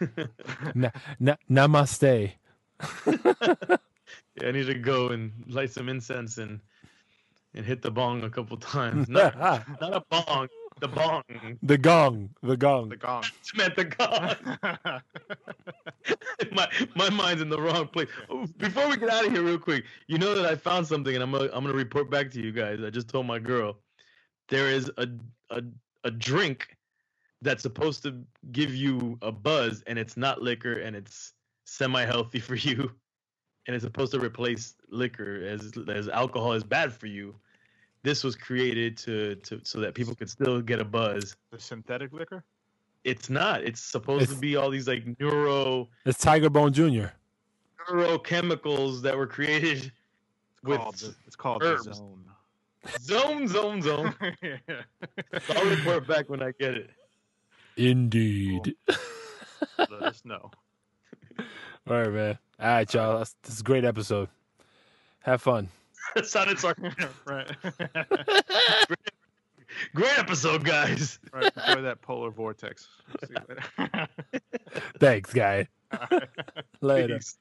na, na, namaste. yeah, I need to go and light some incense and and hit the bong a couple times. Not, not a bong, the bong. the gong, the gong. The gong. I meant the gong. my my mind's in the wrong place. Before we get out of here, real quick, you know that I found something, and I'm gonna I'm gonna report back to you guys. I just told my girl there is a a a drink that's supposed to give you a buzz, and it's not liquor, and it's semi healthy for you, and it's supposed to replace liquor as as alcohol is bad for you. This was created to to so that people could still get a buzz. the synthetic liquor. It's not. It's supposed It's- to be all these like neuro It's Tiger Bone Jr. neurochemicals that were created It's with called the, it's called herbs. the zone. zone, zone, zone. yeah. So I'll report back when I get it. Indeed. Let us know. All right, man. All right, y'all. That's, this is a great episode. Have fun. That sounded sarcastic. right. Great episode, guys. right. Enjoy that polar vortex. See you later. Thanks, guy. All right. Later. Peace.